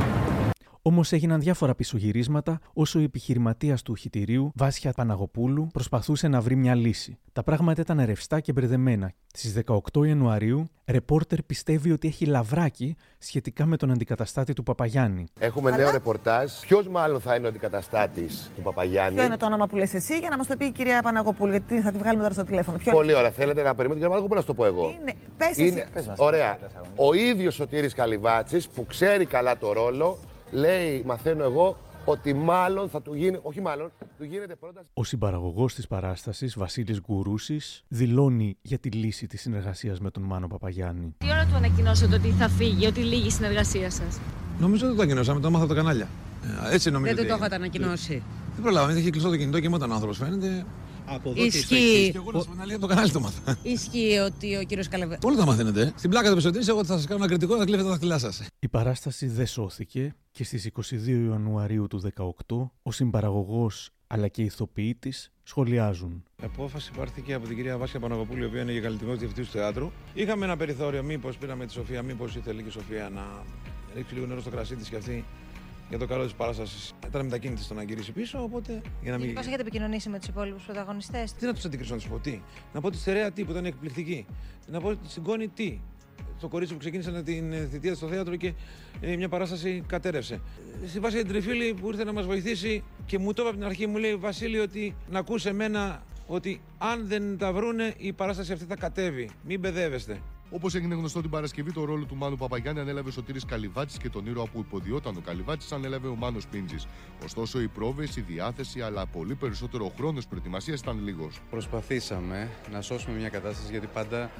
Όμως έγιναν διάφορα πισωγυρίσματα όσο η επιχειρηματίας του χιτηρίου, Βάσια Παναγοπούλου, προσπαθούσε να βρει μια λύση. Τα πράγματα ήταν ρευστά και μπερδεμένα. Στις 18 Ιανουαρίου, ρεπόρτερ πιστεύει ότι έχει λαβράκι σχετικά με τον αντικαταστάτη του Παπαγιάννη. Έχουμε νέο ρεπορτάζ. Ποιος μάλλον θα είναι ο αντικαταστάτης του Παπαγιάννη; Ποιο είναι το όνομα που λες εσύ για να μας το πει η κυρία Παναγοπούλου, γιατί θα τη βγάλουμε τώρα στο τηλέφωνο. Ποιο Πολύ ωραία. Θέλετε να περιμένετε για Παναγοπούλου να σου το πω εγώ. είναι. Πες εσύ. Ωραία. Ο ίδιος ο Τύρης Καλυβάτσης που ξέρει καλά το ρόλο, λέει, μαθαίνω εγώ, ότι μάλλον θα του γίνει, όχι μάλλον, του γίνεται πρόταση. Ο συμπαραγωγός της παράστασης, Βασίλης Γκουρούσης, δηλώνει για τη λύση της συνεργασίας με τον Μάνο Παπαγιάννη. Τι ώρα του ανακοινώσατε ότι θα φύγει, ότι λύγει η συνεργασία σας. Νομίζω ότι το ανακοινώσαμε, το έμαθα από τα κανάλια. Ε, Έτσι νομίζω. Δεν το ότι- το είχατε ανακοινώσει. Δεν προλάβαμε, είχε κλειστό το κινητό και όταν ο άνθρωπος φαίνεται. Από εδώ Ισχύει. Και εγώ να σου πω την αλήθεια, από το κανάλι το μάθα. Ισχύει ότι ο κύριος Καλαβέ. Όλοι τα μαθαίνετε. ε. Στην πλάκα του Πεσοτήρη, εγώ θα σας κάνω ένα κριτικό, θα κλέβετε τα δάχτυλά σας. Η παράσταση δεν σώθηκε και στις 22 Ιανουαρίου του 2018 ο συμπαραγωγός αλλά και οι ηθοποιοί της σχολιάζουν. Η απόφαση πάρθηκε από την κυρία Βάσια Παναγοπούλη, η οποία είναι η καλλιτεχνικό διευθυντής του θεάτρου. Είχαμε ένα περιθώριο, μήπως πήραμε τη Σοφία, μήπως ήθελε και η Σοφία να ρίξει λίγο νερό στο κρασί της και αυτή για το καλό της παράστασης. Ήταν μετακίνητη στο να γυρίσει πίσω, οπότε για να μην. Πώ έχετε επικοινωνήσει με τους υπόλοιπους πρωταγωνιστές. Τι να του αντικρίσω να τους πω, τι; Να πω τη Στερεά τι που ήταν εκπληκτική. Να πω τη Συγκόνη τι; Το κορίτσι που ξεκίνησε την ε, θητεία στο θέατρο και ε, μια παράσταση κατέρευσε. Ε, Στη βάση την Τριφίλη που ήρθε να μας βοηθήσει και μου το είπε από την αρχή, μου λέει Βασίλη ότι να ακούσει εμένα ότι αν δεν τα βρούνε η παράσταση αυτή θα κατέβει. Μην μπεδεύεστε. Όπως έγινε γνωστό την Παρασκευή, το ρόλο του Μάνου Παπαγιάννη ανέλαβε ο Σωτήρης Καλυβάτης και τον ήρωα που υποδιόταν ο Καλυβάτης ανέλαβε ο Μάνος Πίντζης. Ωστόσο, οι πρόβε, η διάθεση, αλλά πολύ περισσότερο ο χρόνος προετοιμασίας ήταν λίγος. Προσπαθήσαμε να σώσουμε μια κατάσταση γιατί πάντα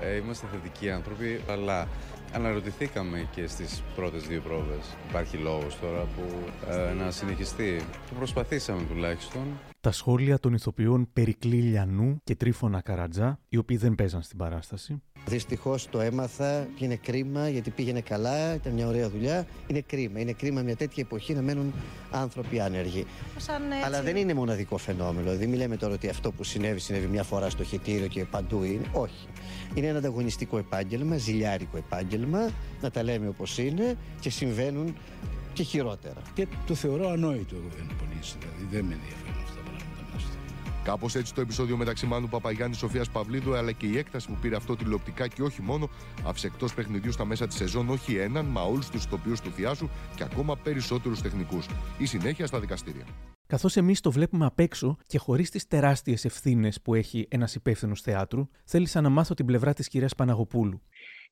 ε, είμαστε θετικοί άνθρωποι, αλλά αναρωτηθήκαμε και στις πρώτες δύο πρόβες. Υπάρχει λόγος τώρα που ε, να συνεχιστεί. Το προσπαθήσαμε τουλάχιστον. Τα σχόλια των ηθοποιών Περικλή Λιανού και Τρίφωνα Καρατζά, οι οποίοι δεν παίζαν στην παράσταση. Δυστυχώς το έμαθα και είναι κρίμα γιατί πήγαινε καλά, ήταν μια ωραία δουλειά. Είναι κρίμα. Είναι κρίμα μια τέτοια εποχή να μένουν άνθρωποι άνεργοι. Σαν έτσι... Αλλά δεν είναι μοναδικό φαινόμενο. Δηλαδή, μην λέμε τώρα ότι αυτό που συνέβη, συνέβη μια φορά στο χιτήριο και παντού είναι. Όχι. Είναι ένα ανταγωνιστικό επάγγελμα, ζηλιάρικο επάγγελμα, να τα λέμε όπως είναι και συμβαίνουν και χειρότερα. Και το θεωρώ ανόητο εγώ δεν πονήσει, δηλαδή δεν με ενδιαφέρουν αυτά τα πράγματα. Κάπως έτσι το επεισόδιο μεταξύ Μάνου Παπαγιάννη Σοφίας Παυλίδου, αλλά και η έκταση που πήρε αυτό τηλεοπτικά και όχι μόνο, άφησε εκτός παιχνιδιού στα μέσα της σεζόν όχι έναν, μα όλους τους ηθοποιού του Θιάσου και ακόμα περισσότερους τεχνικούς. Η συνέχεια στα δικαστήρια. Καθώς εμείς το βλέπουμε απ' έξω και χωρίς τις τεράστιες ευθύνες που έχει ένας υπεύθυνος θεάτρου, θέλησα να μάθω την πλευρά της κυρίας Παναγοπούλου.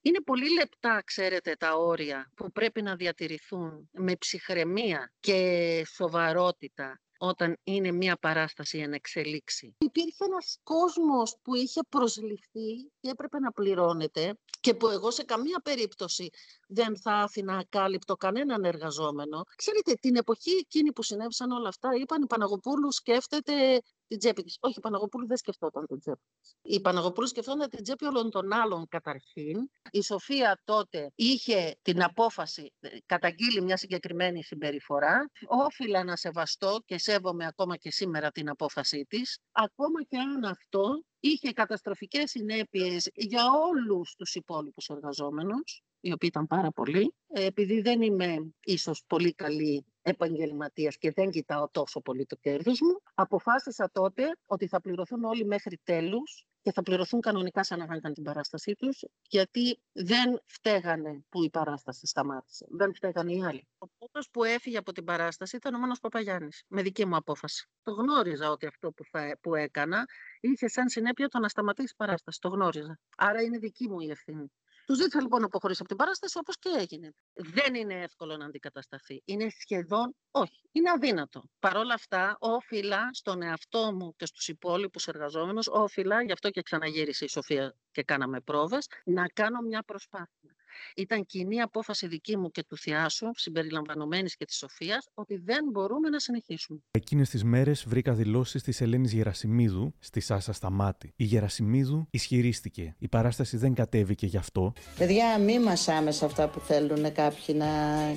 Είναι πολύ λεπτά, ξέρετε, τα όρια που πρέπει να διατηρηθούν με ψυχραιμία και σοβαρότητα όταν είναι μια παράσταση εν εξελίξη. Υπήρχε ένας κόσμος που είχε προσληφθεί και έπρεπε να πληρώνεται και που εγώ σε καμία περίπτωση δεν θα άφηνα ακάλυπτο κανέναν εργαζόμενο. Ξέρετε, την εποχή εκείνη που συνέβησαν όλα αυτά, είπαν η Παναγοπούλου σκέφτεται την τσέπη της. Όχι, η Παναγοπούλου δεν σκεφτόταν την τσέπη της. Η Παναγοπούλου σκεφτόταν την τσέπη όλων των άλλων καταρχήν. Η Σοφία τότε είχε την απόφαση, ε, καταγγείλει μια συγκεκριμένη συμπεριφορά. Όφιλα να σεβαστώ και σέβομαι ακόμα και σήμερα την απόφασή της. Ακόμα και αν αυτό είχε καταστροφικές συνέπειες για όλους τους υπόλοιπους εργαζόμενους, οι οποίοι ήταν πάρα πολλοί. Ε, Επειδή δεν είμαι ίσως πολύ καλή επαγγελματίας και δεν κοιτάω τόσο πολύ το κέρδος μου, αποφάσισα τότε ότι θα πληρωθούν όλοι μέχρι τέλους και θα πληρωθούν κανονικά σαν να είχαν την παράστασή τους, γιατί δεν φταίγανε που η παράσταση σταμάτησε. Δεν φταίγανε οι άλλοι. Ο πρώτος που έφυγε από την παράσταση ήταν ο Μάνος Παπαγιάννης, με δική μου απόφαση. Το γνώριζα ότι αυτό που, θα, που έκανα είχε σαν συνέπεια το να σταματήσει η παράσταση. Το γνώριζα. Άρα είναι δική μου η ευθύνη. Τους ζήτησα λοιπόν να αποχωρήσει από την παράσταση, όπως και έγινε. Δεν είναι εύκολο να αντικατασταθεί. Είναι σχεδόν όχι. Είναι αδύνατο. Παρ' όλα αυτά, όφιλα στον εαυτό μου και στους υπόλοιπους εργαζόμενους, όφιλα, γι' αυτό και ξαναγύρισε η Σοφία και κάναμε πρόβες, να κάνω μια προσπάθεια. Ήταν κοινή απόφαση δική μου και του Θιάσου, συμπεριλαμβανομένης και της Σοφίας, ότι δεν μπορούμε να συνεχίσουμε. Εκείνες τις μέρες βρήκα δηλώσεις της Ελένης Γερασιμίδου στη Σάσα Σταμάτη. Η Γερασιμίδου ισχυρίστηκε. Η παράσταση δεν κατέβηκε γι' αυτό. Παιδιά, μη μασάμε σε αυτά που θέλουν κάποιοι να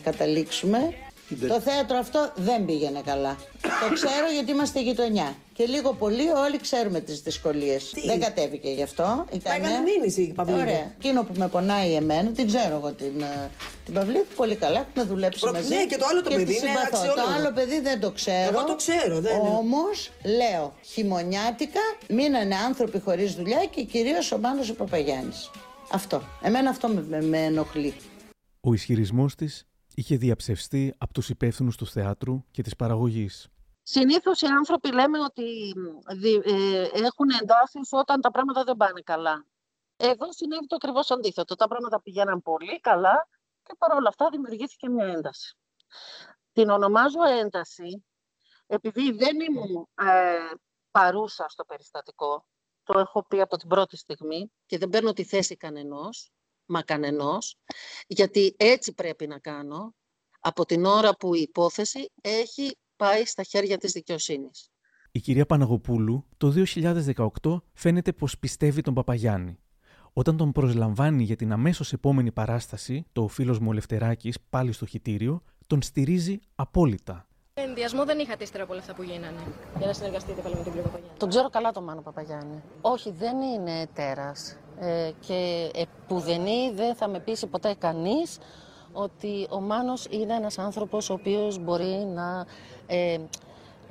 καταλήξουμε. Το θέατρο αυτό δεν πήγαινε καλά. Το ξέρω γιατί είμαστε γειτονιά. Και λίγο πολύ όλοι ξέρουμε τις δυσκολίες. Δεν κατέβηκε γι' αυτό. έκανε μήνυση η Παυλίδη. Ωραία. Εκείνο που με πονάει εμένα, την ξέρω εγώ την, ε, την Παυλίδη πολύ καλά. Έχουμε δουλέψει Προ- μαζί. ναι, και το άλλο το τη παιδί είναι συμπαθώ. Το αξιόλογο. άλλο παιδί δεν το ξέρω. Εγώ το ξέρω, δεν είναι. Όμως λέω χειμωνιάτικα μείνανε άνθρωποι χωρίς δουλειά και κυρίως ο Μάνος ο Παπαγιάννης. Αυτό. Εμένα αυτό με, με, με ενοχλεί. Ο ισχυρισμός της είχε διαψευστεί από τους υπεύθυνους του θεάτρου και της παραγωγής. Συνήθως οι άνθρωποι λέμε ότι δι- ε, έχουν εντάσεις όταν τα πράγματα δεν πάνε καλά. Εδώ συνέβη το ακριβώς αντίθετο. Τα πράγματα πηγαίναν πολύ καλά και παρόλα αυτά δημιουργήθηκε μια ένταση. Την ονομάζω ένταση επειδή δεν ήμουν ε, παρούσα στο περιστατικό. Το έχω πει από την πρώτη στιγμή και δεν παίρνω τη θέση κανενός, μα κανενός, γιατί έτσι πρέπει να κάνω από την ώρα που η υπόθεση έχει πάει στα χέρια της δικαιοσύνης. Η κυρία Παναγοπούλου το 2018 φαίνεται πως πιστεύει τον Παπαγιάννη. Όταν τον προσλαμβάνει για την αμέσως επόμενη παράσταση, το φίλος μου ο Λευτεράκης πάλι στο χιτήριο, τον στηρίζει απόλυτα. Ενδιασμό δεν είχατε ύστερα από όλα αυτά που γίνανε για να συνεργαστείτε πάλι με τον κύριο Παπαγιάννη. Τον ξέρω καλά τον Μάνο Παπαγιάννη. Όχι, δεν είναι τέρας. Ε, και επουδενή δεν θα με πείσει ποτέ κανείς ότι ο Μάνος είναι ένας άνθρωπος ο οποίος μπορεί να, ε,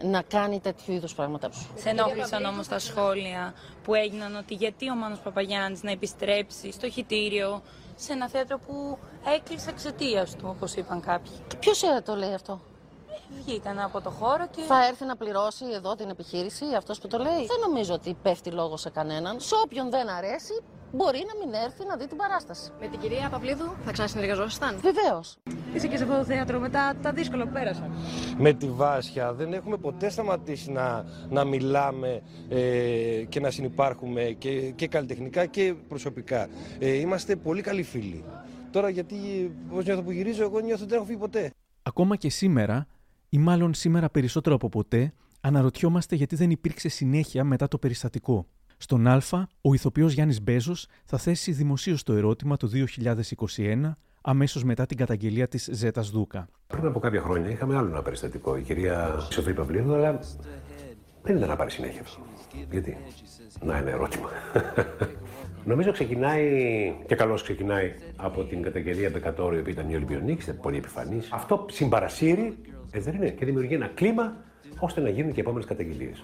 να κάνει τέτοιου είδους πράγματα. Σε ενόχλησαν όμως τα σχόλια που έγιναν ότι γιατί ο Μάνος Παπαγιάννης να επιστρέψει στο χιτήριο σε ένα θέατρο που έκλεισε εξαιτίας του, όπως είπαν κάποιοι. Ποιος το λέει αυτό; Βγήκαν από το χώρο και. Θα έρθει να πληρώσει εδώ την επιχείρηση, αυτός που το λέει. Δεν νομίζω ότι πέφτει λόγος σε κανέναν. Σε όποιον δεν αρέσει, μπορεί να μην έρθει να δει την παράσταση. Με την κυρία Παυλίδου θα ξανασυνεργαζόσασταν. Βεβαίως. Είσαι και σε αυτό το θέατρο μετά τα δύσκολα που πέρασαν. με τη Βάσια δεν έχουμε ποτέ σταματήσει να, να μιλάμε ε, και να συνεπάρχουμε και, και καλλιτεχνικά και προσωπικά. Ε, είμαστε πολύ καλοί φίλοι. Τώρα γιατί όπως νιώθω που γυρίζω, εγώ νιώθω ότι δεν έχω φύγει ποτέ. Ακόμα και σήμερα, ή μάλλον σήμερα περισσότερο από ποτέ, αναρωτιόμαστε γιατί δεν υπήρξε συνέχεια μετά το περιστατικό. Στον Α, ο ηθοποιός Γιάννης Μπέζος θα θέσει δημοσίως το ερώτημα το 2021, αμέσως μετά την καταγγελία της Ζέτας Δούκα. Πριν από κάποια χρόνια είχαμε άλλο ένα περιστατικό. Η κυρία Σοφή Παυλίδου, αλλά δεν ήταν να πάρει συνέχεια αυτό. Γιατί; Να είναι ερώτημα. Νομίζω ξεκινάει, και καλώς ξεκινάει, από την καταγγελία Μπεκατόρου, η οποία ήταν μια Ολυμπιονίκη, ήταν πολύ επιφανής. Αυτό συμπαρασύρει, έτσι δεν είναι, και δημιουργεί ένα κλίμα ώστε να γίνουν και επόμενες καταγγελίες.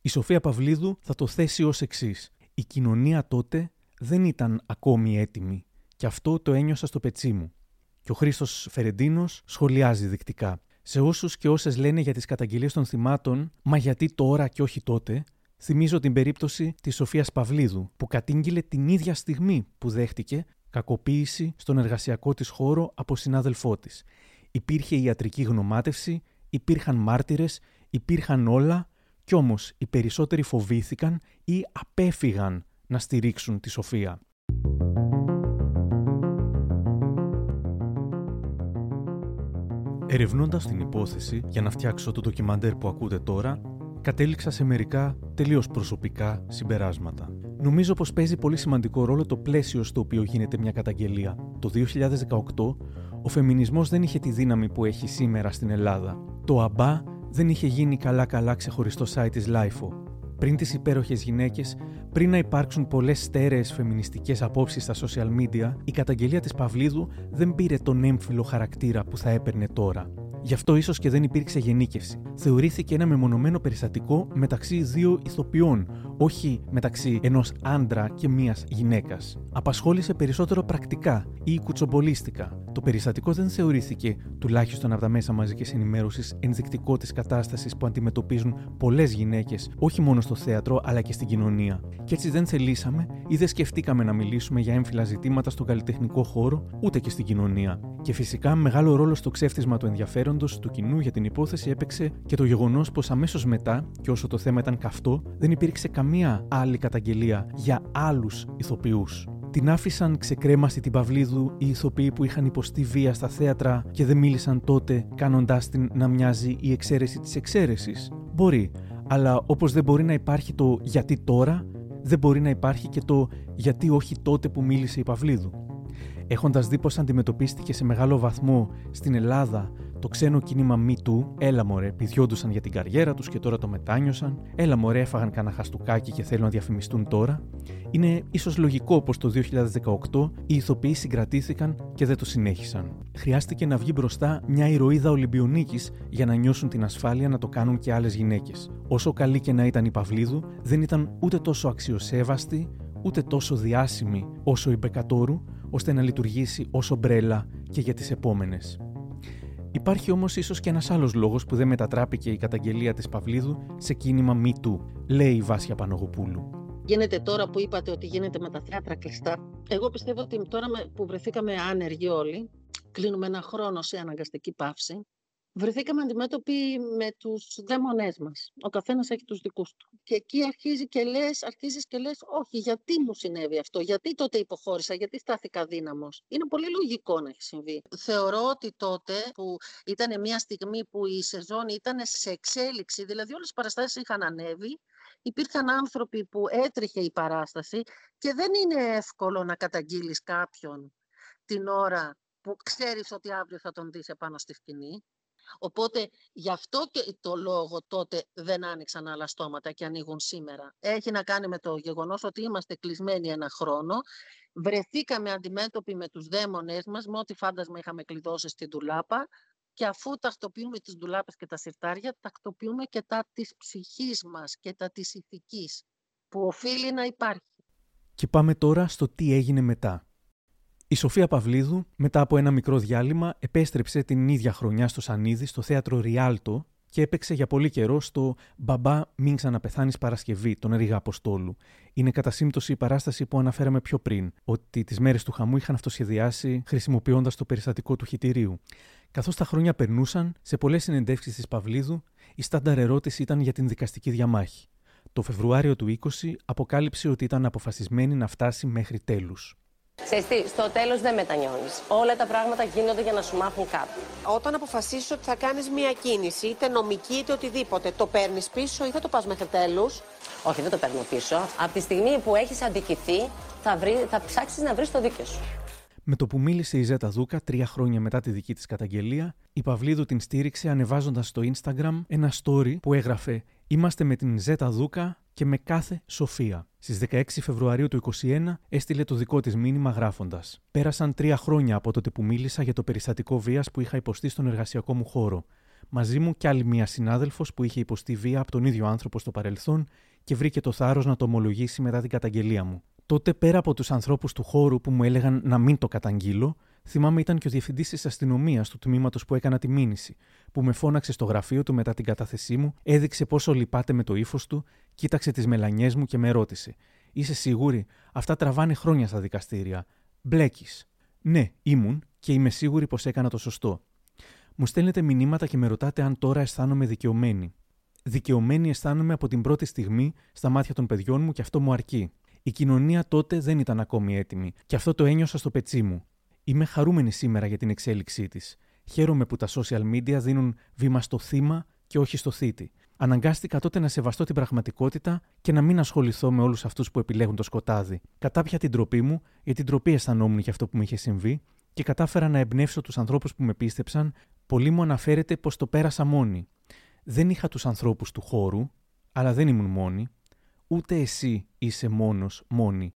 Η Σοφία Παυλίδου θα το θέσει ως εξής. Η κοινωνία τότε δεν ήταν ακόμη έτοιμη και αυτό το ένιωσα στο πετσί μου. Και ο Χρήστος Φερεντίνος σχολιάζει δεικτικά. Σε όσους και όσες λένε για τις καταγγελίες των θυμάτων, μα γιατί τώρα και όχι τότε, θυμίζω την περίπτωση της Σοφίας Παυλίδου, που κατήγγειλε την ίδια στιγμή που δέχτηκε κακοποίηση στον εργασιακό της χώρο από συνάδελφό της. Υπήρχε ιατρική γνωμάτευση, υπήρχαν μάρτυρες, υπήρχαν όλα, κι όμως οι περισσότεροι φοβήθηκαν ή απέφυγαν να στηρίξουν τη Σοφία. Ερευνώντας την υπόθεση για να φτιάξω το ντοκιμαντέρ που ακούτε τώρα, κατέληξα σε μερικά τελείως προσωπικά συμπεράσματα. Νομίζω πως παίζει πολύ σημαντικό ρόλο το πλαίσιο στο οποίο γίνεται μια καταγγελία. Το 2018, ο φεμινισμός δεν είχε τη δύναμη που έχει σήμερα στην Ελλάδα. Το ΑΜΠΑ δεν είχε γίνει καλά-καλά ξεχωριστό site της LIFO. Πριν τις υπέροχες γυναίκες, πριν να υπάρξουν πολλές στέρεες φεμινιστικές απόψεις στα social media, η καταγγελία της Παυλίδου δεν πήρε τον έμφυλο χαρακτήρα που θα έπαιρνε τώρα. Γι' αυτό ίσως και δεν υπήρξε γενίκευση. Θεωρήθηκε ένα μεμονωμένο περιστατικό μεταξύ δύο ηθοποιών, όχι μεταξύ ενός άντρα και μία γυναίκας. Απασχόλησε περισσότερο πρακτικά ή κουτσομπολίστικα. Το περιστατικό δεν θεωρήθηκε, τουλάχιστον από τα μέσα μαζικής ενημέρωσης, ενδεικτικό της κατάστασης που αντιμετωπίζουν πολλές γυναίκες, όχι μόνο στο θέατρο αλλά και στην κοινωνία. Και έτσι δεν θελήσαμε ή δεν σκεφτήκαμε να μιλήσουμε για έμφυλα ζητήματα στον καλλιτεχνικό χώρο, ούτε και στην κοινωνία. Και φυσικά μεγάλο ρόλο στο ξέφτισμα του ενδιαφέροντο του κοινού για την υπόθεση έπαιξε και το γεγονός πως αμέσως μετά, και όσο το θέμα ήταν καυτό, δεν υπήρξε καμία άλλη καταγγελία για άλλους ηθοποιούς. Την άφησαν ξεκρέμαστη την Παυλίδου οι ηθοποιοί που είχαν υποστεί βία στα θέατρα και δεν μίλησαν τότε, κάνοντάς την να μοιάζει η εξαίρεση της εξαίρεσης. Μπορεί, αλλά όπως δεν μπορεί να υπάρχει το γιατί τώρα, δεν μπορεί να υπάρχει και το γιατί όχι τότε που μίλησε η Παυλίδου. Έχοντας δει πώ αντιμετωπίστηκε σε μεγάλο βαθμό στην Ελλάδα το ξένο κίνημα Me Too, έλα μωρέ, πηδιόντουσαν για την καριέρα τους και τώρα το μετάνιωσαν, έλα μωρέ, έφαγαν κανένα χαστούκάκι και θέλουν να διαφημιστούν τώρα, είναι ίσως λογικό πως το 2018 οι ηθοποιοί συγκρατήθηκαν και δεν το συνέχισαν. Χρειάστηκε να βγει μπροστά μια ηρωίδα Ολυμπιονίκης για να νιώσουν την ασφάλεια να το κάνουν και άλλες γυναίκες. Όσο καλή και να ήταν η Παυλίδου, δεν ήταν ούτε τόσο αξιοσέβαστη, ούτε τόσο διάσημη όσο η Μπεκατόρου, ώστε να λειτουργήσει ω ομπρέλα και για τις επόμενες. Υπάρχει όμως ίσως και ένας άλλος λόγος που δεν μετατράπηκε η καταγγελία της Παυλίδου σε κίνημα Me λέει η Βάσια Πανογοπούλου. Γίνεται τώρα που είπατε ότι γίνεται με τα θέατρα κλειστά. Εγώ πιστεύω ότι τώρα που βρεθήκαμε άνεργοι όλοι, κλείνουμε ένα χρόνο σε αναγκαστική παύση, βρεθήκαμε αντιμέτωποι με τους δαίμονές μας. Ο καθένας έχει τους δικούς του. Και εκεί αρχίζει και λες, αρχίζεις και λες, όχι, γιατί μου συνέβη αυτό, γιατί τότε υποχώρησα, γιατί στάθηκα δύναμος. Είναι πολύ λογικό να έχει συμβεί. Θεωρώ ότι τότε που ήταν μια στιγμή που η σεζόν ήταν σε εξέλιξη, δηλαδή όλες οι παραστάσεις είχαν ανέβει, υπήρχαν άνθρωποι που έτρεχε η παράσταση και δεν είναι εύκολο να καταγγείλεις κάποιον την ώρα που ξέρεις ότι αύριο θα τον δεις επάνω στη σκηνή. Οπότε γι' αυτό και το λόγο τότε δεν άνοιξαν άλλα στόματα και ανοίγουν σήμερα. Έχει να κάνει με το γεγονός ότι είμαστε κλεισμένοι ένα χρόνο. Βρεθήκαμε αντιμέτωποι με τους δαίμονές μας, με ό,τι φάντασμα είχαμε κλειδώσει στην τουλάπα και αφού τακτοποιούμε τις ντουλάπες και τα συρτάρια, τακτοποιούμε και τα της ψυχής μας και τα της ηθικής, που οφείλει να υπάρχει. Και πάμε τώρα στο τι έγινε μετά. Η Σοφία Παυλίδου, μετά από ένα μικρό διάλειμμα, επέστρεψε την ίδια χρονιά στο Σανίδη, στο θέατρο Ριάλτο και έπαιξε για πολύ καιρό στο Μπαμπά Μην ξαναπεθάνεις Παρασκευή, τον Ρίγα Αποστόλου. Είναι κατά σύμπτωση η παράσταση που αναφέραμε πιο πριν, ότι τις μέρες του χαμού είχαν αυτοσχεδιάσει χρησιμοποιώντας το περιστατικό του χιτηρίου. Καθώς τα χρόνια περνούσαν, σε πολλές συνεντεύξεις της Παυλίδου, η στάνταρ ερώτηση ήταν για την δικαστική διαμάχη. Το Φεβρουάριο του 20 αποκάλυψε ότι ήταν αποφασισμένη να φτάσει μέχρι τέλους. Ξέρεις τι, στο τέλος δεν μετανιώνεις. Όλα τα πράγματα γίνονται για να σου μάθουν κάτι. Όταν αποφασίσεις ότι θα κάνεις μία κίνηση, είτε νομική είτε οτιδήποτε, το παίρνεις πίσω ή θα το πας μέχρι τέλους; Όχι, δεν το παίρνω πίσω. Από τη στιγμή που έχεις αντικηθεί, θα, βρει, θα ψάξεις να βρεις το δίκιο σου. Με το που μίλησε η Ζέτα Δούκα τρία χρόνια μετά τη δική της καταγγελία, η Παυλίδου την στήριξε ανεβάζοντας στο Instagram ένα story που έγραφε «Είμαστε με την Ζέτα Δούκα και με κάθε σοφία». Στις 16 Φεβρουαρίου του 2021 έστειλε το δικό της μήνυμα γράφοντας «Πέρασαν τρία χρόνια από τότε που μίλησα για το περιστατικό βίας που είχα υποστεί στον εργασιακό μου χώρο. Μαζί μου κι άλλη μία συνάδελφος που είχε υποστεί βία από τον ίδιο άνθρωπο στο παρελθόν και βρήκε το θάρρος να το ομολογήσει μετά την καταγγελία μου. Τότε, πέρα από τους ανθρώπους του χώρου που μου έλεγαν να μην το καταγγείλω, θυμάμαι ήταν και ο διευθυντής της αστυνομίας του τμήματος που έκανα τη μήνυση, που με φώναξε στο γραφείο του μετά την κατάθεσή μου, έδειξε πόσο λυπάται με το ύφος του, κοίταξε τις μελανιές μου και με ρώτησε: Είσαι σίγουρη, αυτά τραβάνε χρόνια στα δικαστήρια. Μπλέκεις. Ναι, ήμουν και είμαι σίγουρη πως έκανα το σωστό. Μου στέλνετε μηνύματα και με ρωτάτε αν τώρα αισθάνομαι δικαιωμένη. Δικαιωμένη αισθάνομαι από την πρώτη στιγμή στα μάτια των παιδιών μου και αυτό μου αρκεί. Η κοινωνία τότε δεν ήταν ακόμη έτοιμη και αυτό το ένιωσα στο πετσί μου. Είμαι χαρούμενη σήμερα για την εξέλιξή της. Χαίρομαι που τα social media δίνουν βήμα στο θύμα και όχι στο θήτη. Αναγκάστηκα τότε να σεβαστώ την πραγματικότητα και να μην ασχοληθώ με όλους αυτούς που επιλέγουν το σκοτάδι. Κατάπια την τροπή μου, γιατί την τροπή αισθανόμουν για αυτό που μου είχε συμβεί, και κατάφερα να εμπνεύσω τους ανθρώπους που με πίστεψαν. Πολλοί μου αναφέρεται πως το πέρασα μόνη. Δεν είχα τους ανθρώπους του χώρου, αλλά δεν ήμουν μόνη ούτε εσύ είσαι μόνος, μόνη.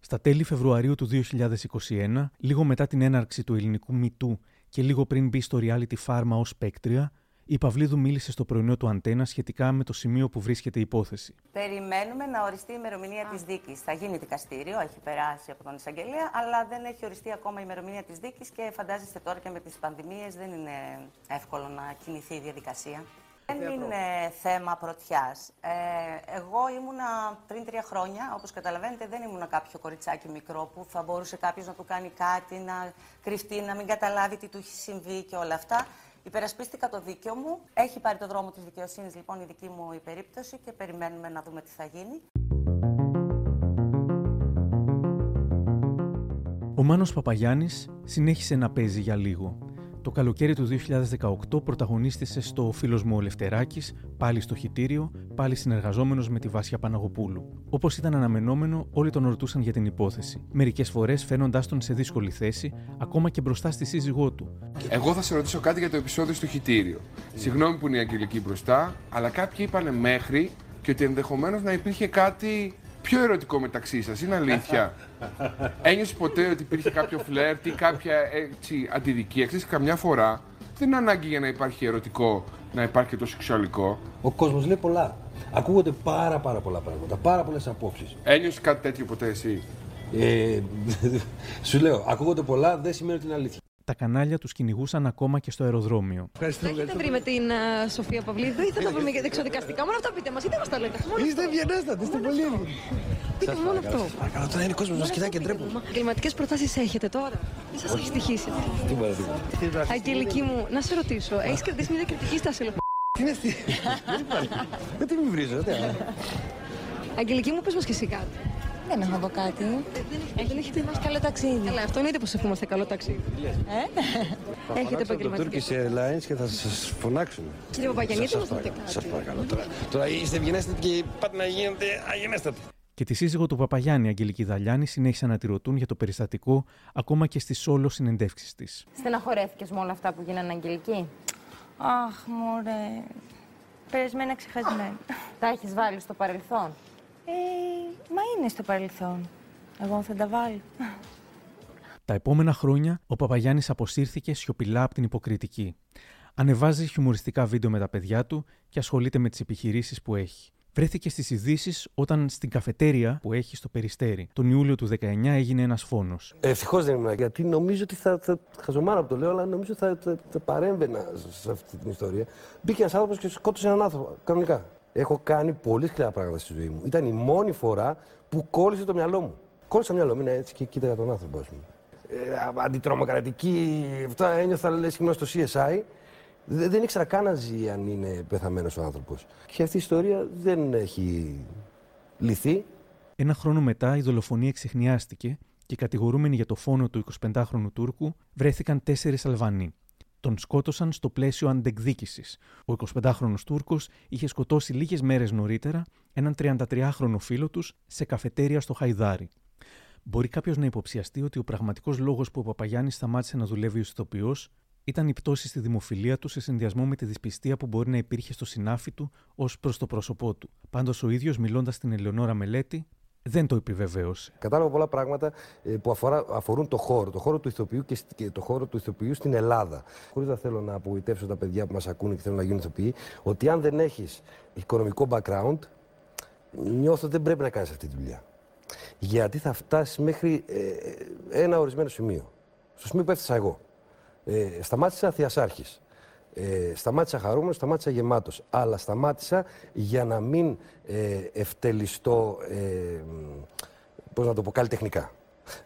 Στα τέλη Φεβρουαρίου του 2021, λίγο μετά την έναρξη του ελληνικού Μητού και λίγο πριν μπει στο reality Pharma ως παίκτρια, η Παυλίδου μίλησε στο πρωινό του Αντένα σχετικά με το σημείο που βρίσκεται η υπόθεση. Περιμένουμε να οριστεί η ημερομηνία της δίκης. Θα γίνει δικαστήριο, έχει περάσει από τον εισαγγελέα, αλλά δεν έχει οριστεί ακόμα η ημερομηνία της δίκης και φαντάζεστε τώρα και με τις πανδημίες δεν είναι εύκολο να κινηθεί η διαδικασία. Δεν είναι θέμα πρωτιάς. Ε, εγώ ήμουνα πριν τρία χρόνια, όπως καταλαβαίνετε, δεν ήμουνα κάποιο κοριτσάκι μικρό που θα μπορούσε κάποιος να του κάνει κάτι, να κρυφτεί, να μην καταλάβει τι του έχει συμβεί και όλα αυτά. Υπερασπίστηκα το δίκαιο μου. Έχει πάρει το δρόμο της δικαιοσύνης λοιπόν η δική μου η περίπτωση και περιμένουμε να δούμε τι θα γίνει. Ο Μάνος Παπαγιάννης συνέχισε να παίζει για λίγο. Το καλοκαίρι του 2018 πρωταγωνίστησε στο φίλος μου ο Λευτεράκης, πάλι στο χιτήριο, πάλι συνεργαζόμενος με τη Βάσια Παναγοπούλου. Όπως ήταν αναμενόμενο, όλοι τον ρωτούσαν για την υπόθεση. Μερικές φορές φαίνοντάς τον σε δύσκολη θέση, ακόμα και μπροστά στη σύζυγό του. Εγώ θα σε ρωτήσω κάτι για το επεισόδιο στο χιτήριο. Συγγνώμη που είναι η Αγγελική μπροστά, αλλά κάποιοι είπαν μέχρι και ότι ενδεχομένως να υπήρχε κάτι πιο ερωτικό μεταξύ σας. Είναι αλήθεια. Ένιωσε ποτέ ότι υπήρχε κάποιο φλερτ ή κάποια έτσι, αντιδικία. Ξέρεις, καμιά φορά δεν είναι ανάγκη για να υπάρχει ερωτικό να υπάρχει και το σεξουαλικό. Ο κόσμος λέει πολλά. Ακούγονται πάρα, πάρα πολλά πράγματα. Πάρα πολλές απόψεις. Ένιωσες κάτι τέτοιο ποτέ εσύ; Ε, σου λέω, ακούγονται πολλά, δεν σημαίνει ότι είναι αλήθεια. Τα κανάλια τους κυνηγούσαν ακόμα και στο αεροδρόμιο. Ευχαριστώ. Έχετε βρει με την uh, Σοφία Παυλίδου ή θα το βρούμε και δεξιοδικαστικά. Μόνο αυτά πείτε μας, είτε μας τα λέτε. Μόνο Είστε ευγενέστατοι, είστε πολύ εύκολοι. Πείτε μου μόνο αυτό. Παρακαλώ, τώρα είναι κόσμος, μας κοιτάει και ντρέπουμε. Κλιματικές προτάσεις έχετε τώρα. Δεν σας έχει στοιχήσει. Τίποτα, τίποτα. Αγγελική μου, να σε ρωτήσω, έχεις κρατήσει μια κριτική στάση. Τι είναι αυτή; Δεν μην βρίζω, Αγγελική μου, πες μας και εσύ κάτι. Δεν έχω από κάτι. Δεν έχετε μας καλό ταξίδι. Αλλά αυτό εννοείται πως ευχόμαστε καλό ταξίδι. Ε; Έχετε Το επαγγελματική. Turkish Airlines και θα σας φωνάξουν. Κύριε Παπαγιαννή, τι μας λέτε Σας κάτι. παρακαλώ τώρα. Τώρα είστε ευγενέστατοι και πάτε να γίνετε αγενέστατοι. Και τη σύζυγο του Παπαγιάννη, Αγγελική Δαλιάνη, συνέχισαν να τη ρωτούν για το περιστατικό ακόμα και στι όλο συνεντεύξεις της. Στεναχωρέθηκες με όλα αυτά που γίνανε Αγγελική; Αχ, μωρέ. Περασμένα ξεχασμένα. Τα έχεις βάλει στο παρελθόν; Ε, μα είναι στο παρελθόν. Εγώ θα τα βάλω. Τα επόμενα χρόνια, ο Παπαγιάννης αποσύρθηκε σιωπηλά από την υποκριτική. Ανεβάζει χιουμοριστικά βίντεο με τα παιδιά του και ασχολείται με τις επιχειρήσεις που έχει. Βρέθηκε στις ειδήσεις όταν στην καφετέρια που έχει στο Περιστέρι. Τον Ιούλιο του 19 έγινε ένας φόνος. Ευτυχώς δεν ήμουν γιατί νομίζω ότι θα. θα χαζομάρα που το λέω, αλλά νομίζω θα, θα, θα παρέμβαινα σε αυτή την ιστορία. Μπήκε ένας άνθρωπος και σκότωσε έναν άνθρωπο. Κανονικά. Έχω κάνει πολύ σκληρά πράγματα στη ζωή μου. Ήταν η μόνη φορά που κόλλησε το μυαλό μου. Κόλλησε το μυαλό μου, είναι έτσι και κοίταγα τον άνθρωπο, ας πούμε. Ε, αντιτρομοκρατική, αυτά ένιωθα λες και στο CSI. Δεν, δεν ήξερα καν να ζει αν είναι πεθαμένος ο άνθρωπος. Και αυτή η ιστορία δεν έχει λυθεί. Ένα χρόνο μετά η δολοφονία εξεχνιάστηκε και κατηγορούμενοι για το φόνο του 25χρονου Τούρκου βρέθηκαν τέσσερις Αλβανοί. Τον σκότωσαν στο πλαίσιο αντεκδίκησης. Ο 25χρονο Τούρκος είχε σκοτώσει λίγες μέρες νωρίτερα έναν 33χρονο φίλο τους σε καφετέρια στο Χαϊδάρι. Μπορεί κάποιος να υποψιαστεί ότι ο πραγματικός λόγος που ο Παπαγιάννης σταμάτησε να δουλεύει ως ηθοποιός ήταν η πτώση στη δημοφιλία του σε συνδυασμό με τη δυσπιστία που μπορεί να υπήρχε στο συνάφι του ως προς το πρόσωπό του. Πάντως ο ίδιος, μιλώντας στην Ελεονόρα Μελέτη, δεν το επιβεβαίωσε. Κατάλαβα πολλά πράγματα ε, που αφορά, αφορούν το χώρο, το χώρο του ηθοποιού και, σ- και το χώρο του ηθοποιού στην Ελλάδα. Χωρίς να θέλω να απογοητεύσω τα παιδιά που μας ακούνε και θέλουν να γίνουν ηθοποιοί, ότι αν δεν έχεις οικονομικό background, νιώθω ότι δεν πρέπει να κάνεις αυτή τη δουλειά. Γιατί θα φτάσεις μέχρι ε, ένα ορισμένο σημείο. Στο σημείο που έφτασα εγώ. Ε, σταμάτησα θειασάρχης. Ε, σταμάτησα χαρούμενος, σταμάτησα γεμάτος. Αλλά σταμάτησα για να μην ε, ευτελιστώ, ε, πώς να το πω, καλλιτεχνικά.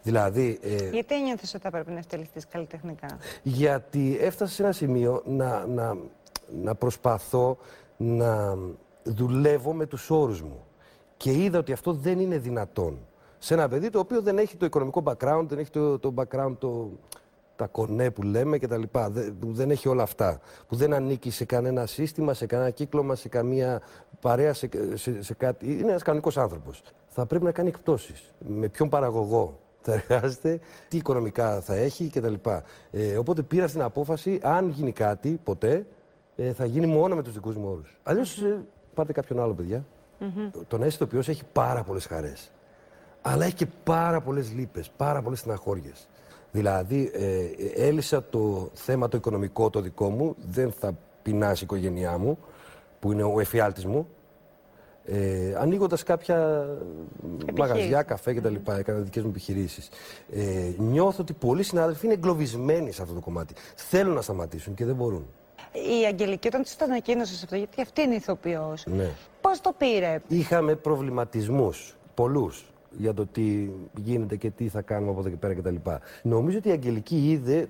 Δηλαδή, ε, Γιατί ένιωθες ότι θα πρέπει να ευτελιστείς καλλιτεχνικά; γιατί έφτασα σε ένα σημείο να, να, να προσπαθώ να δουλεύω με τους όρους μου. Και είδα ότι αυτό δεν είναι δυνατόν. Σε ένα παιδί το οποίο δεν έχει το οικονομικό background, δεν έχει το, το background, το, τα κονέ που λέμε και τα λοιπά, δεν, που δεν έχει όλα αυτά. Που δεν ανήκει σε κανένα σύστημα, σε κανένα κύκλωμα, σε καμία παρέα, σε, σε, σε κάτι. Είναι ένας κανονικός άνθρωπος. Θα πρέπει να κάνει εκπτώσεις. Με ποιον παραγωγό θα εργάζεται, τι οικονομικά θα έχει κτλ. Ε, οπότε πήρα στην απόφαση, αν γίνει κάτι ποτέ, ε, θα γίνει μόνο με τους δικούς μου όρους. Αλλιώς ε, πάρτε κάποιον άλλο, παιδιά. Το να είσαι ηθοποιός έχει πάρα πολλές χαρές. Αλλά έχει και πάρα πολλές λύπες, πάρα πολλές στεναχώριες. Δηλαδή, ε, έλυσα το θέμα το οικονομικό το δικό μου, δεν θα πεινάσει η οικογένειά μου, που είναι ο εφιάλτης μου, ε, Ανοίγοντας κάποια μαγαζιά, καφέ κτλ. Έκανα δικές μου επιχειρήσεις. Ε, νιώθω ότι πολλοί συνάδελφοι είναι εγκλωβισμένοι σε αυτό το κομμάτι. Θέλουν να σταματήσουν και δεν μπορούν. Η Αγγελική, όταν της το ανακοίνωσε αυτό, γιατί αυτή είναι ηθοποιός. Ναι. Πώς το πήρε, Είχαμε προβληματισμούς πολλούς για το τι γίνεται και τι θα κάνουμε από εδώ και πέρα κτλ. Νομίζω ότι η Αγγελική είδε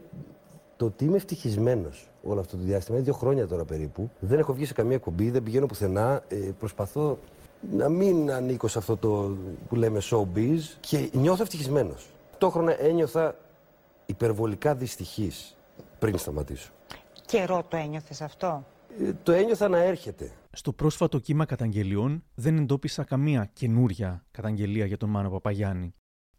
το ότι είμαι ευτυχισμένος όλο αυτό το διάστημα. Είναι δύο χρόνια τώρα περίπου. Δεν έχω βγει σε καμία εκπομπή, δεν πηγαίνω πουθενά. Ε, προσπαθώ να μην ανήκω σε αυτό το που λέμε showbiz και νιώθω ευτυχισμένος. Ταυτόχρονα ένιωθα υπερβολικά δυστυχής πριν σταματήσω. Καιρό το ένιωθες αυτό; Ε, το ένιωθα να έρχεται. Στο πρόσφατο κύμα καταγγελιών δεν εντόπισα καμία καινούρια καταγγελία για τον Μάνο Παπαγιάννη.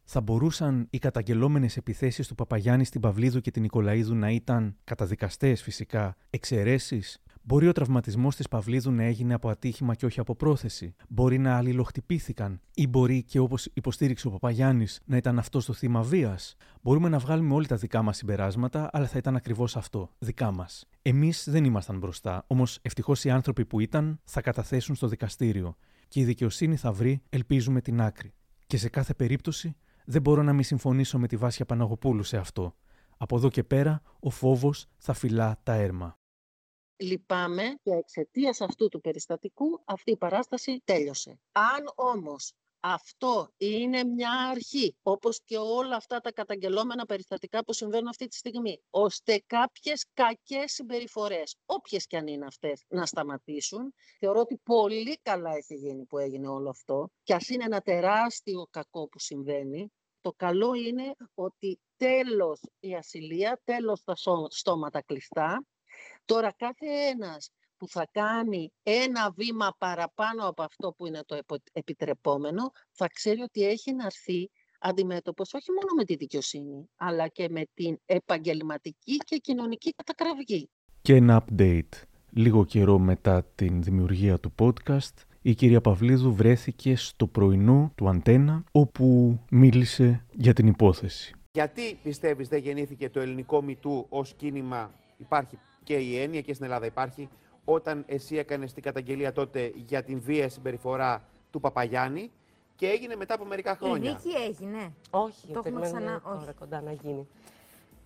Θα μπορούσαν οι καταγγελόμενες επιθέσεις του Παπαγιάννη στην Παυλίδου και την Νικολαίδου να ήταν καταδικαστές φυσικά, εξαιρέσεις. Μπορεί ο τραυματισμός της Παυλίδου να έγινε από ατύχημα και όχι από πρόθεση. Μπορεί να αλληλοχτυπήθηκαν. Ή μπορεί και όπως υποστήριξε ο Παπαγιάννης να ήταν αυτό το θύμα βίας. Μπορούμε να βγάλουμε όλοι τα δικά μας συμπεράσματα, αλλά θα ήταν ακριβώς αυτό. Δικά μας. Εμείς δεν ήμασταν μπροστά, όμως ευτυχώς οι άνθρωποι που ήταν θα καταθέσουν στο δικαστήριο. Και η δικαιοσύνη θα βρει, ελπίζουμε, την άκρη. Και σε κάθε περίπτωση δεν μπορώ να μην συμφωνήσω με τη Βάσια Παναγοπούλου σε αυτό. Από εδώ και πέρα, ο φόβος θα φυλά τα έρμα. Λυπάμαι και εξαιτίας αυτού του περιστατικού αυτή η παράσταση τέλειωσε. Αν όμως αυτό είναι μια αρχή, όπως και όλα αυτά τα καταγγελόμενα περιστατικά που συμβαίνουν αυτή τη στιγμή, ώστε κάποιες κακές συμπεριφορές, όποιες και αν είναι αυτές, να σταματήσουν. Θεωρώ ότι πολύ καλά έχει γίνει που έγινε όλο αυτό και ας είναι ένα τεράστιο κακό που συμβαίνει, το καλό είναι ότι τέλος η ασυλία, τέλος τα στόματα κλειστά. Τώρα κάθε ένας που θα κάνει ένα βήμα παραπάνω από αυτό που είναι το επιτρεπόμενο, θα ξέρει ότι έχει να έρθει αντιμέτωπος όχι μόνο με τη δικαιοσύνη, αλλά και με την επαγγελματική και κοινωνική κατακραυγή. Και ένα update. Λίγο καιρό μετά την δημιουργία του podcast, η κυρία Παυλίδου βρέθηκε στο πρωινό του Αντένα, όπου μίλησε για την υπόθεση. Γιατί πιστεύεις δεν γεννήθηκε το ελληνικό μητού ως κίνημα, υπάρχει και η έννοια και στην Ελλάδα υπάρχει, όταν εσύ έκανες την καταγγελία τότε για την βία συμπεριφορά του Παπαγιάννη και έγινε μετά από μερικά χρόνια. Η δίκη έγινε. Όχι, το έχουμε ξανά. Τώρα όχι. κοντά να γίνει.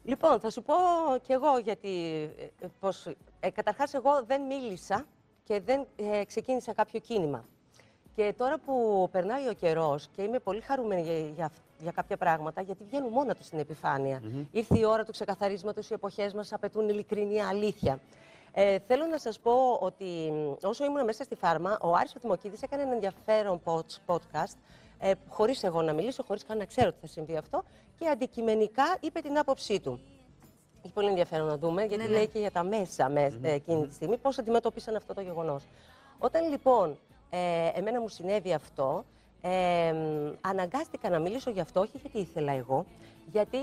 Λοιπόν, θα σου πω κι εγώ γιατί. Ε, πώς, ε, καταρχάς, εγώ δεν μίλησα και δεν ε, ξεκίνησα κάποιο κίνημα. Και τώρα που περνάει ο καιρός και είμαι πολύ χαρούμενη για, για, για κάποια πράγματα, γιατί βγαίνουν μόνο τους στην επιφάνεια. Ήρθε η ώρα του ξεκαθαρίσματος, οι εποχές μας απαιτούν ειλικρινή αλήθεια. Ε, θέλω να σας πω ότι όσο ήμουν μέσα στη φάρμα, ο Άρης Φωτιμοκίδης έκανε ένα ενδιαφέρον podcast, ε, χωρίς εγώ να μιλήσω, χωρίς καν να ξέρω ότι θα συμβεί αυτό, και αντικειμενικά είπε την άποψή του. Έχει πολύ ενδιαφέρον να δούμε, γιατί Ναι, λέει ναι. και για τα μέσα με, ε, εκείνη τη στιγμή, πώς αντιμετώπισαν αυτό το γεγονός. Όταν λοιπόν ε, εμένα μου συνέβη αυτό, ε, μ, αναγκάστηκα να μιλήσω γι' αυτό, όχι γιατί ήθελα εγώ, γιατί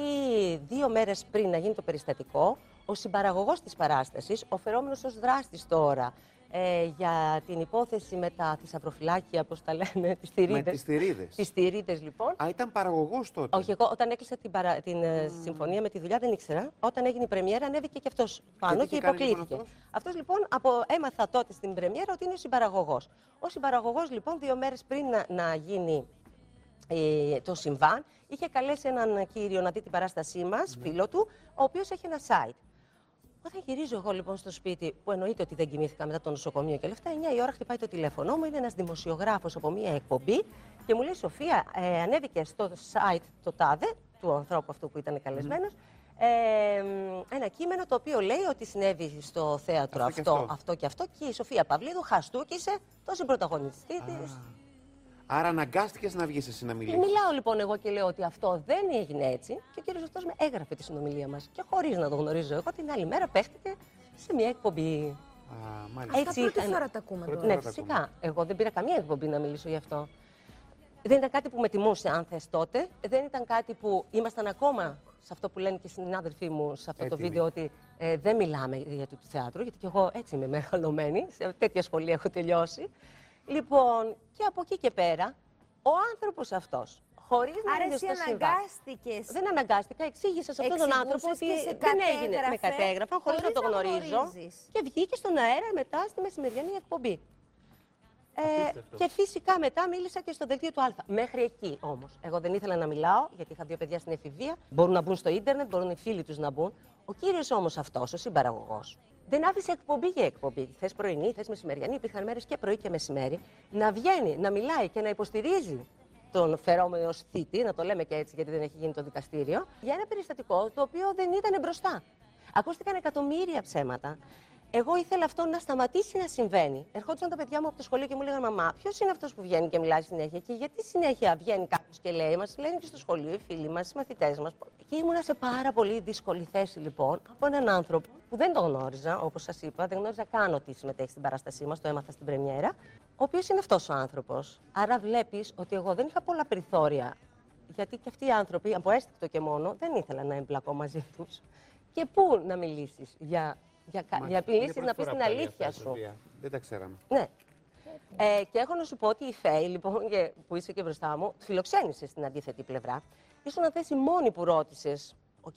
δύο μέρες πριν να γίνει το περιστατικό, ο συμπαραγωγός της παράστασης, ο φερόμενος ως δράστης τώρα, ε, για την υπόθεση με τα θησαυροφυλάκια, πώς τα λένε, τις θηρίδες. Με τις θηρίδες. Τις θηρίδες, λοιπόν. Α, ήταν παραγωγός τότε. Όχι, εγώ όταν έκλεισα την, παρα... την ε, συμφωνία με τη δουλειά δεν ήξερα. Όταν έγινε η πρεμιέρα ανέβηκε και αυτός πάνω τι και, είχε κάνει λοιπόν υποκλήθηκε. αυτός; Λοιπόν από... έμαθα τότε στην πρεμιέρα ότι είναι ο συμπαραγωγός. Ο συμπαραγωγός λοιπόν δύο μέρες πριν να, να γίνει ε, το συμβάν, είχε καλέσει έναν κύριο να δει την παράστασή μας, φίλο του, ο οποίος έχει ένα site. Όταν γυρίζω εγώ λοιπόν στο σπίτι, που εννοείται ότι δεν κοιμήθηκα μετά το νοσοκομείο και λεφτά, 9 η ώρα χτυπάει το τηλέφωνό μου. Είναι ένας δημοσιογράφος από μία εκπομπή και μου λέει: Σοφία, ε, ανέβηκε στο site το τάδε του ανθρώπου αυτού που ήταν καλεσμένος. Ε, μ, ένα κείμενο το οποίο λέει ότι συνέβη στο θέατρο Αυτό και αυτό, αυτό. αυτό και αυτό και η Σοφία Παυλίδου χαστούκισε τον συμπροταγωνιστή της. Άρα αναγκάστηκες να βγεις εσύ να μιλήσεις. Μιλάω λοιπόν εγώ και λέω ότι αυτό δεν έγινε έτσι και ο κύριος αυτός με έγραφε τη συνομιλία μας και χωρίς να το γνωρίζω εγώ την άλλη μέρα παίχτηκε σε μια εκπομπή. Α, μάλιστα. Αυτά πρώτη φορά τα ακούμε Πρώτη τώρα. Ναι, φορά τα φυσικά. Εγώ δεν πήρα καμία εκπομπή να μιλήσω γι' αυτό. Δεν ήταν κάτι που με τιμούσε, αν θες τότε. Δεν ήταν κάτι που ήμασταν ακόμα σε αυτό που λένε και οι συνάδελφοί μου σε αυτό το Έτοιμοι. βίντεο, ότι ε, δεν μιλάμε για το θέατρο, γιατί και εγώ έτσι είμαι μεγαλωμένη, σε τέτοια σχολή έχω τελειώσει. Λοιπόν, και από εκεί και πέρα, ο άνθρωπος αυτός, Χωρίς να Άρα είναι εσύ στο συμβάν. αναγκάστηκες. Δεν αναγκάστηκα, εξήγησα σε αυτόν τον άνθρωπο Εξηγούσες ότι και σε δεν έγινε με κατέγραφε, κατέγραφα, χωρίς να χωρίς το να γνωρίζω. γνωρίζεις. Και βγήκε στον αέρα μετά στη μεσημεριανή εκπομπή. Ε, και φυσικά μετά μίλησα και στο δελτίο του Α. Μέχρι εκεί όμως. Εγώ δεν ήθελα να μιλάω, γιατί είχα δύο παιδιά στην εφηβεία. Μπορούν να μπουν στο ίντερνετ, μπορούν οι φίλοι τους να μπουν. Ο κύριος όμως αυτός, ο συμπαραγωγός, δεν άφησε εκπομπή για εκπομπή. Θες πρωινή, θες μεσημεριανή, υπήρχαν μέρες και πρωί και μεσημέρι. Να βγαίνει, να μιλάει και να υποστηρίζει τον φερόμενο ως θήτη, να το λέμε και έτσι γιατί δεν έχει γίνει το δικαστήριο, για ένα περιστατικό το οποίο δεν ήταν μπροστά. Ακούστηκαν εκατομμύρια ψέματα. Εγώ ήθελα αυτό να σταματήσει να συμβαίνει. Ερχόντουσαν τα παιδιά μου από το σχολείο και μου λέγανε Μαμά, ποιος είναι αυτός που βγαίνει και μιλάει συνέχεια και γιατί συνέχεια βγαίνει κάποιος και λέει, Μας λένε και στο σχολείο οι φίλοι μας, οι μαθητές μας. Και ήμουνα σε πάρα πολύ δύσκολη θέση λοιπόν από έναν άνθρωπο που δεν τον γνώριζα, όπως σας είπα, δεν γνώριζα καν ότι συμμετέχει στην παράστασή μας, το έμαθα στην Πρεμιέρα, ο οποίος είναι αυτός ο άνθρωπος. Άρα βλέπεις ότι εγώ δεν είχα πολλά περιθώρια. Γιατί και αυτοί οι άνθρωποι, από αίσθηκτο και μόνο, δεν ήθελα να εμπλακώ μαζί τους. Και πού να μιλήσεις για, για, κα- Μα για είναι μιλήσεις, πρώτη να πεις φορά την που τα λέει αλήθεια αυτά η σου. Σοφία. Δεν τα ξέραμε. Ναι. Ε, και έχω να σου πω ότι η Φέη, λοιπόν, και- που είσαι και μπροστά μου, φιλοξένησε στην αντίθετη πλευρά. Ήσουν αν θες η μόνη που ρώτησες. Οκ.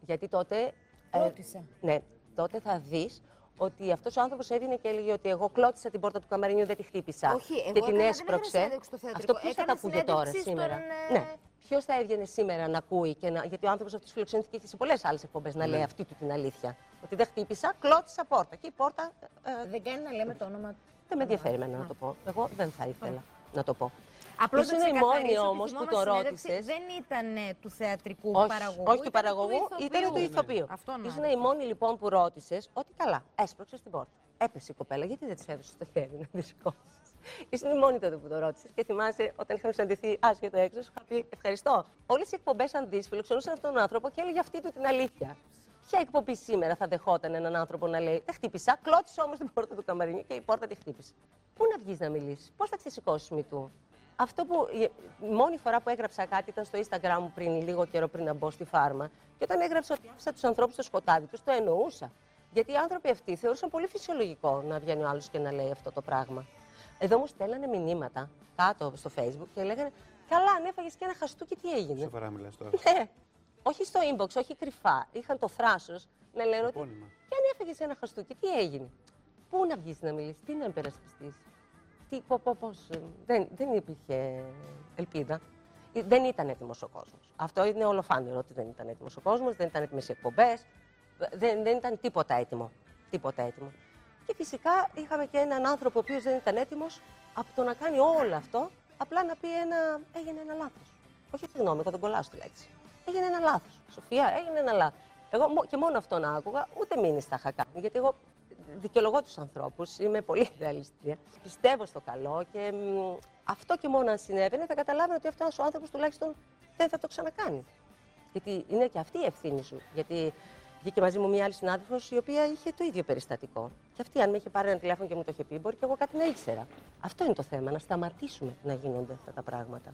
Γιατί τότε. ε, Ρώτησα. ναι, τότε θα δεις ότι αυτός ο άνθρωπος έδινε και έλεγε ότι εγώ κλώτσησα την πόρτα του καμαρινιού, δεν τη χτύπησα. Όχι, εγώ και την έκανα- δεν έκανα έσπρωξε. συνέντευξη στο θεατρικό, Αυτό ποιος θα έκανα τα ακούγε τώρα συνέντευξη σήμερα; στον, ε, Ναι. Ποιος θα έβγαινε σήμερα να ακούει και να. Γιατί ο άνθρωπος αυτός φιλοξενήθηκε και σε πολλές άλλες εκπομπές να Ναι. λέει αυτή του την αλήθεια. Ότι δεν χτύπησα, κλώτσησα πόρτα. Και η πόρτα. ε, Δεν κάνει να λέμε το όνομα του. δεν με ενδιαφέρει εμένα να το πω. Εγώ δεν θα ήθελα να το πω. Απλώς Ήσουν η μόνη όμως που το ρώτησες. Δεν ήταν ε, του θεατρικού Όχι, παραγωγού. όχι του ήταν παραγωγού, ήταν του ηθοποιού. ηθοποιείου. Αυτό να Ήσουν η μόνη λοιπόν που ρώτησες ότι καλά, έσπρωξες την πόρτα. Έπεσε η κοπέλα, γιατί δεν της έδωσες το χέρι να τη σηκώσεις; Ήσουν η μόνη τότε που το ρώτησες και θυμάσαι όταν είχαμε συναντηθεί άσχετο έξω, σου είχα πει ευχαριστώ. Όλες οι εκπομπές, αν δει, φιλοξενούσαν αυτόν τον άνθρωπο και έλεγε αυτή του την αλήθεια. Ποια εκπομπή σήμερα θα δεχόταν έναν άνθρωπο να λέει Δεν χτύπησα, κλώτησε όμως την πόρτα του καμαρινιού και η πόρτα τη χτύπησε. Πού να βγεις να μιλήσεις, πώς θα ξεσηκώσεις μη του. Αυτό που η η μόνη φορά που έγραψα κάτι ήταν στο Instagram μου πριν λίγο καιρό πριν να μπω στη φάρμα. Και όταν έγραψα ότι άφησα τους ανθρώπους στο σκοτάδι τους, το εννοούσα. Γιατί οι άνθρωποι αυτοί θεωρούσαν πολύ φυσιολογικό να βγαίνει ο άλλος και να λέει αυτό το πράγμα. Εδώ μου στέλνανε μηνύματα κάτω στο Facebook και λέγανε Καλά, αν έφαγες και ένα χαστούκι, τι έγινε; Σοβαρά μιλάς τώρα. Ναι. Όχι στο inbox, όχι κρυφά. Είχαν το θράσος να λένε ότι. Επώνυμα. Και αν έφαγε ένα χαστούκι, τι έγινε; Πού να βγεις να μιλήσεις, τι να υπερασπιστείς; Τι, πώ, πώ, πώς, ε, δεν, δεν υπήρχε ελπίδα. Ε, Δεν ήταν έτοιμος ο κόσμος. Αυτό είναι ολοφάνερο ότι δεν ήταν έτοιμος ο κόσμος, δεν ήταν έτοιμες οι εκπομπές. Δεν, δεν ήταν τίποτα έτοιμο. Τίποτα έτοιμο. Και φυσικά είχαμε και έναν άνθρωπο ο οποίος δεν ήταν έτοιμος από το να κάνει όλο αυτό, απλά να πει ένα. Έγινε ένα λάθος. Όχι, συγγνώμη, εγώ δεν κολλάω στη λέξη. Έγινε ένα λάθος. Σοφία, έγινε ένα λάθος. Εγώ μο- και μόνο αυτό να άκουγα, ούτε μήνυση θα είχα κάνει. Γιατί εγώ δικαιολογώ τους ανθρώπους, είμαι πολύ ιδεαλιστή. Πιστεύω στο καλό και μ, αυτό και μόνο αν συνέβαινε θα καταλάβαινε ότι αυτός ο άνθρωπος τουλάχιστον δεν θα το ξανακάνει. Γιατί είναι και αυτή η ευθύνη σου. Γιατί βγήκε μαζί μου μία άλλη συνάδελφος η οποία είχε το ίδιο περιστατικό. Και αυτή, αν με είχε πάρει ένα τηλέφωνο και μου το είχε πει, μπορεί και εγώ κάτι να ήξερα. Αυτό είναι το θέμα, να σταματήσουμε να γίνονται αυτά τα πράγματα.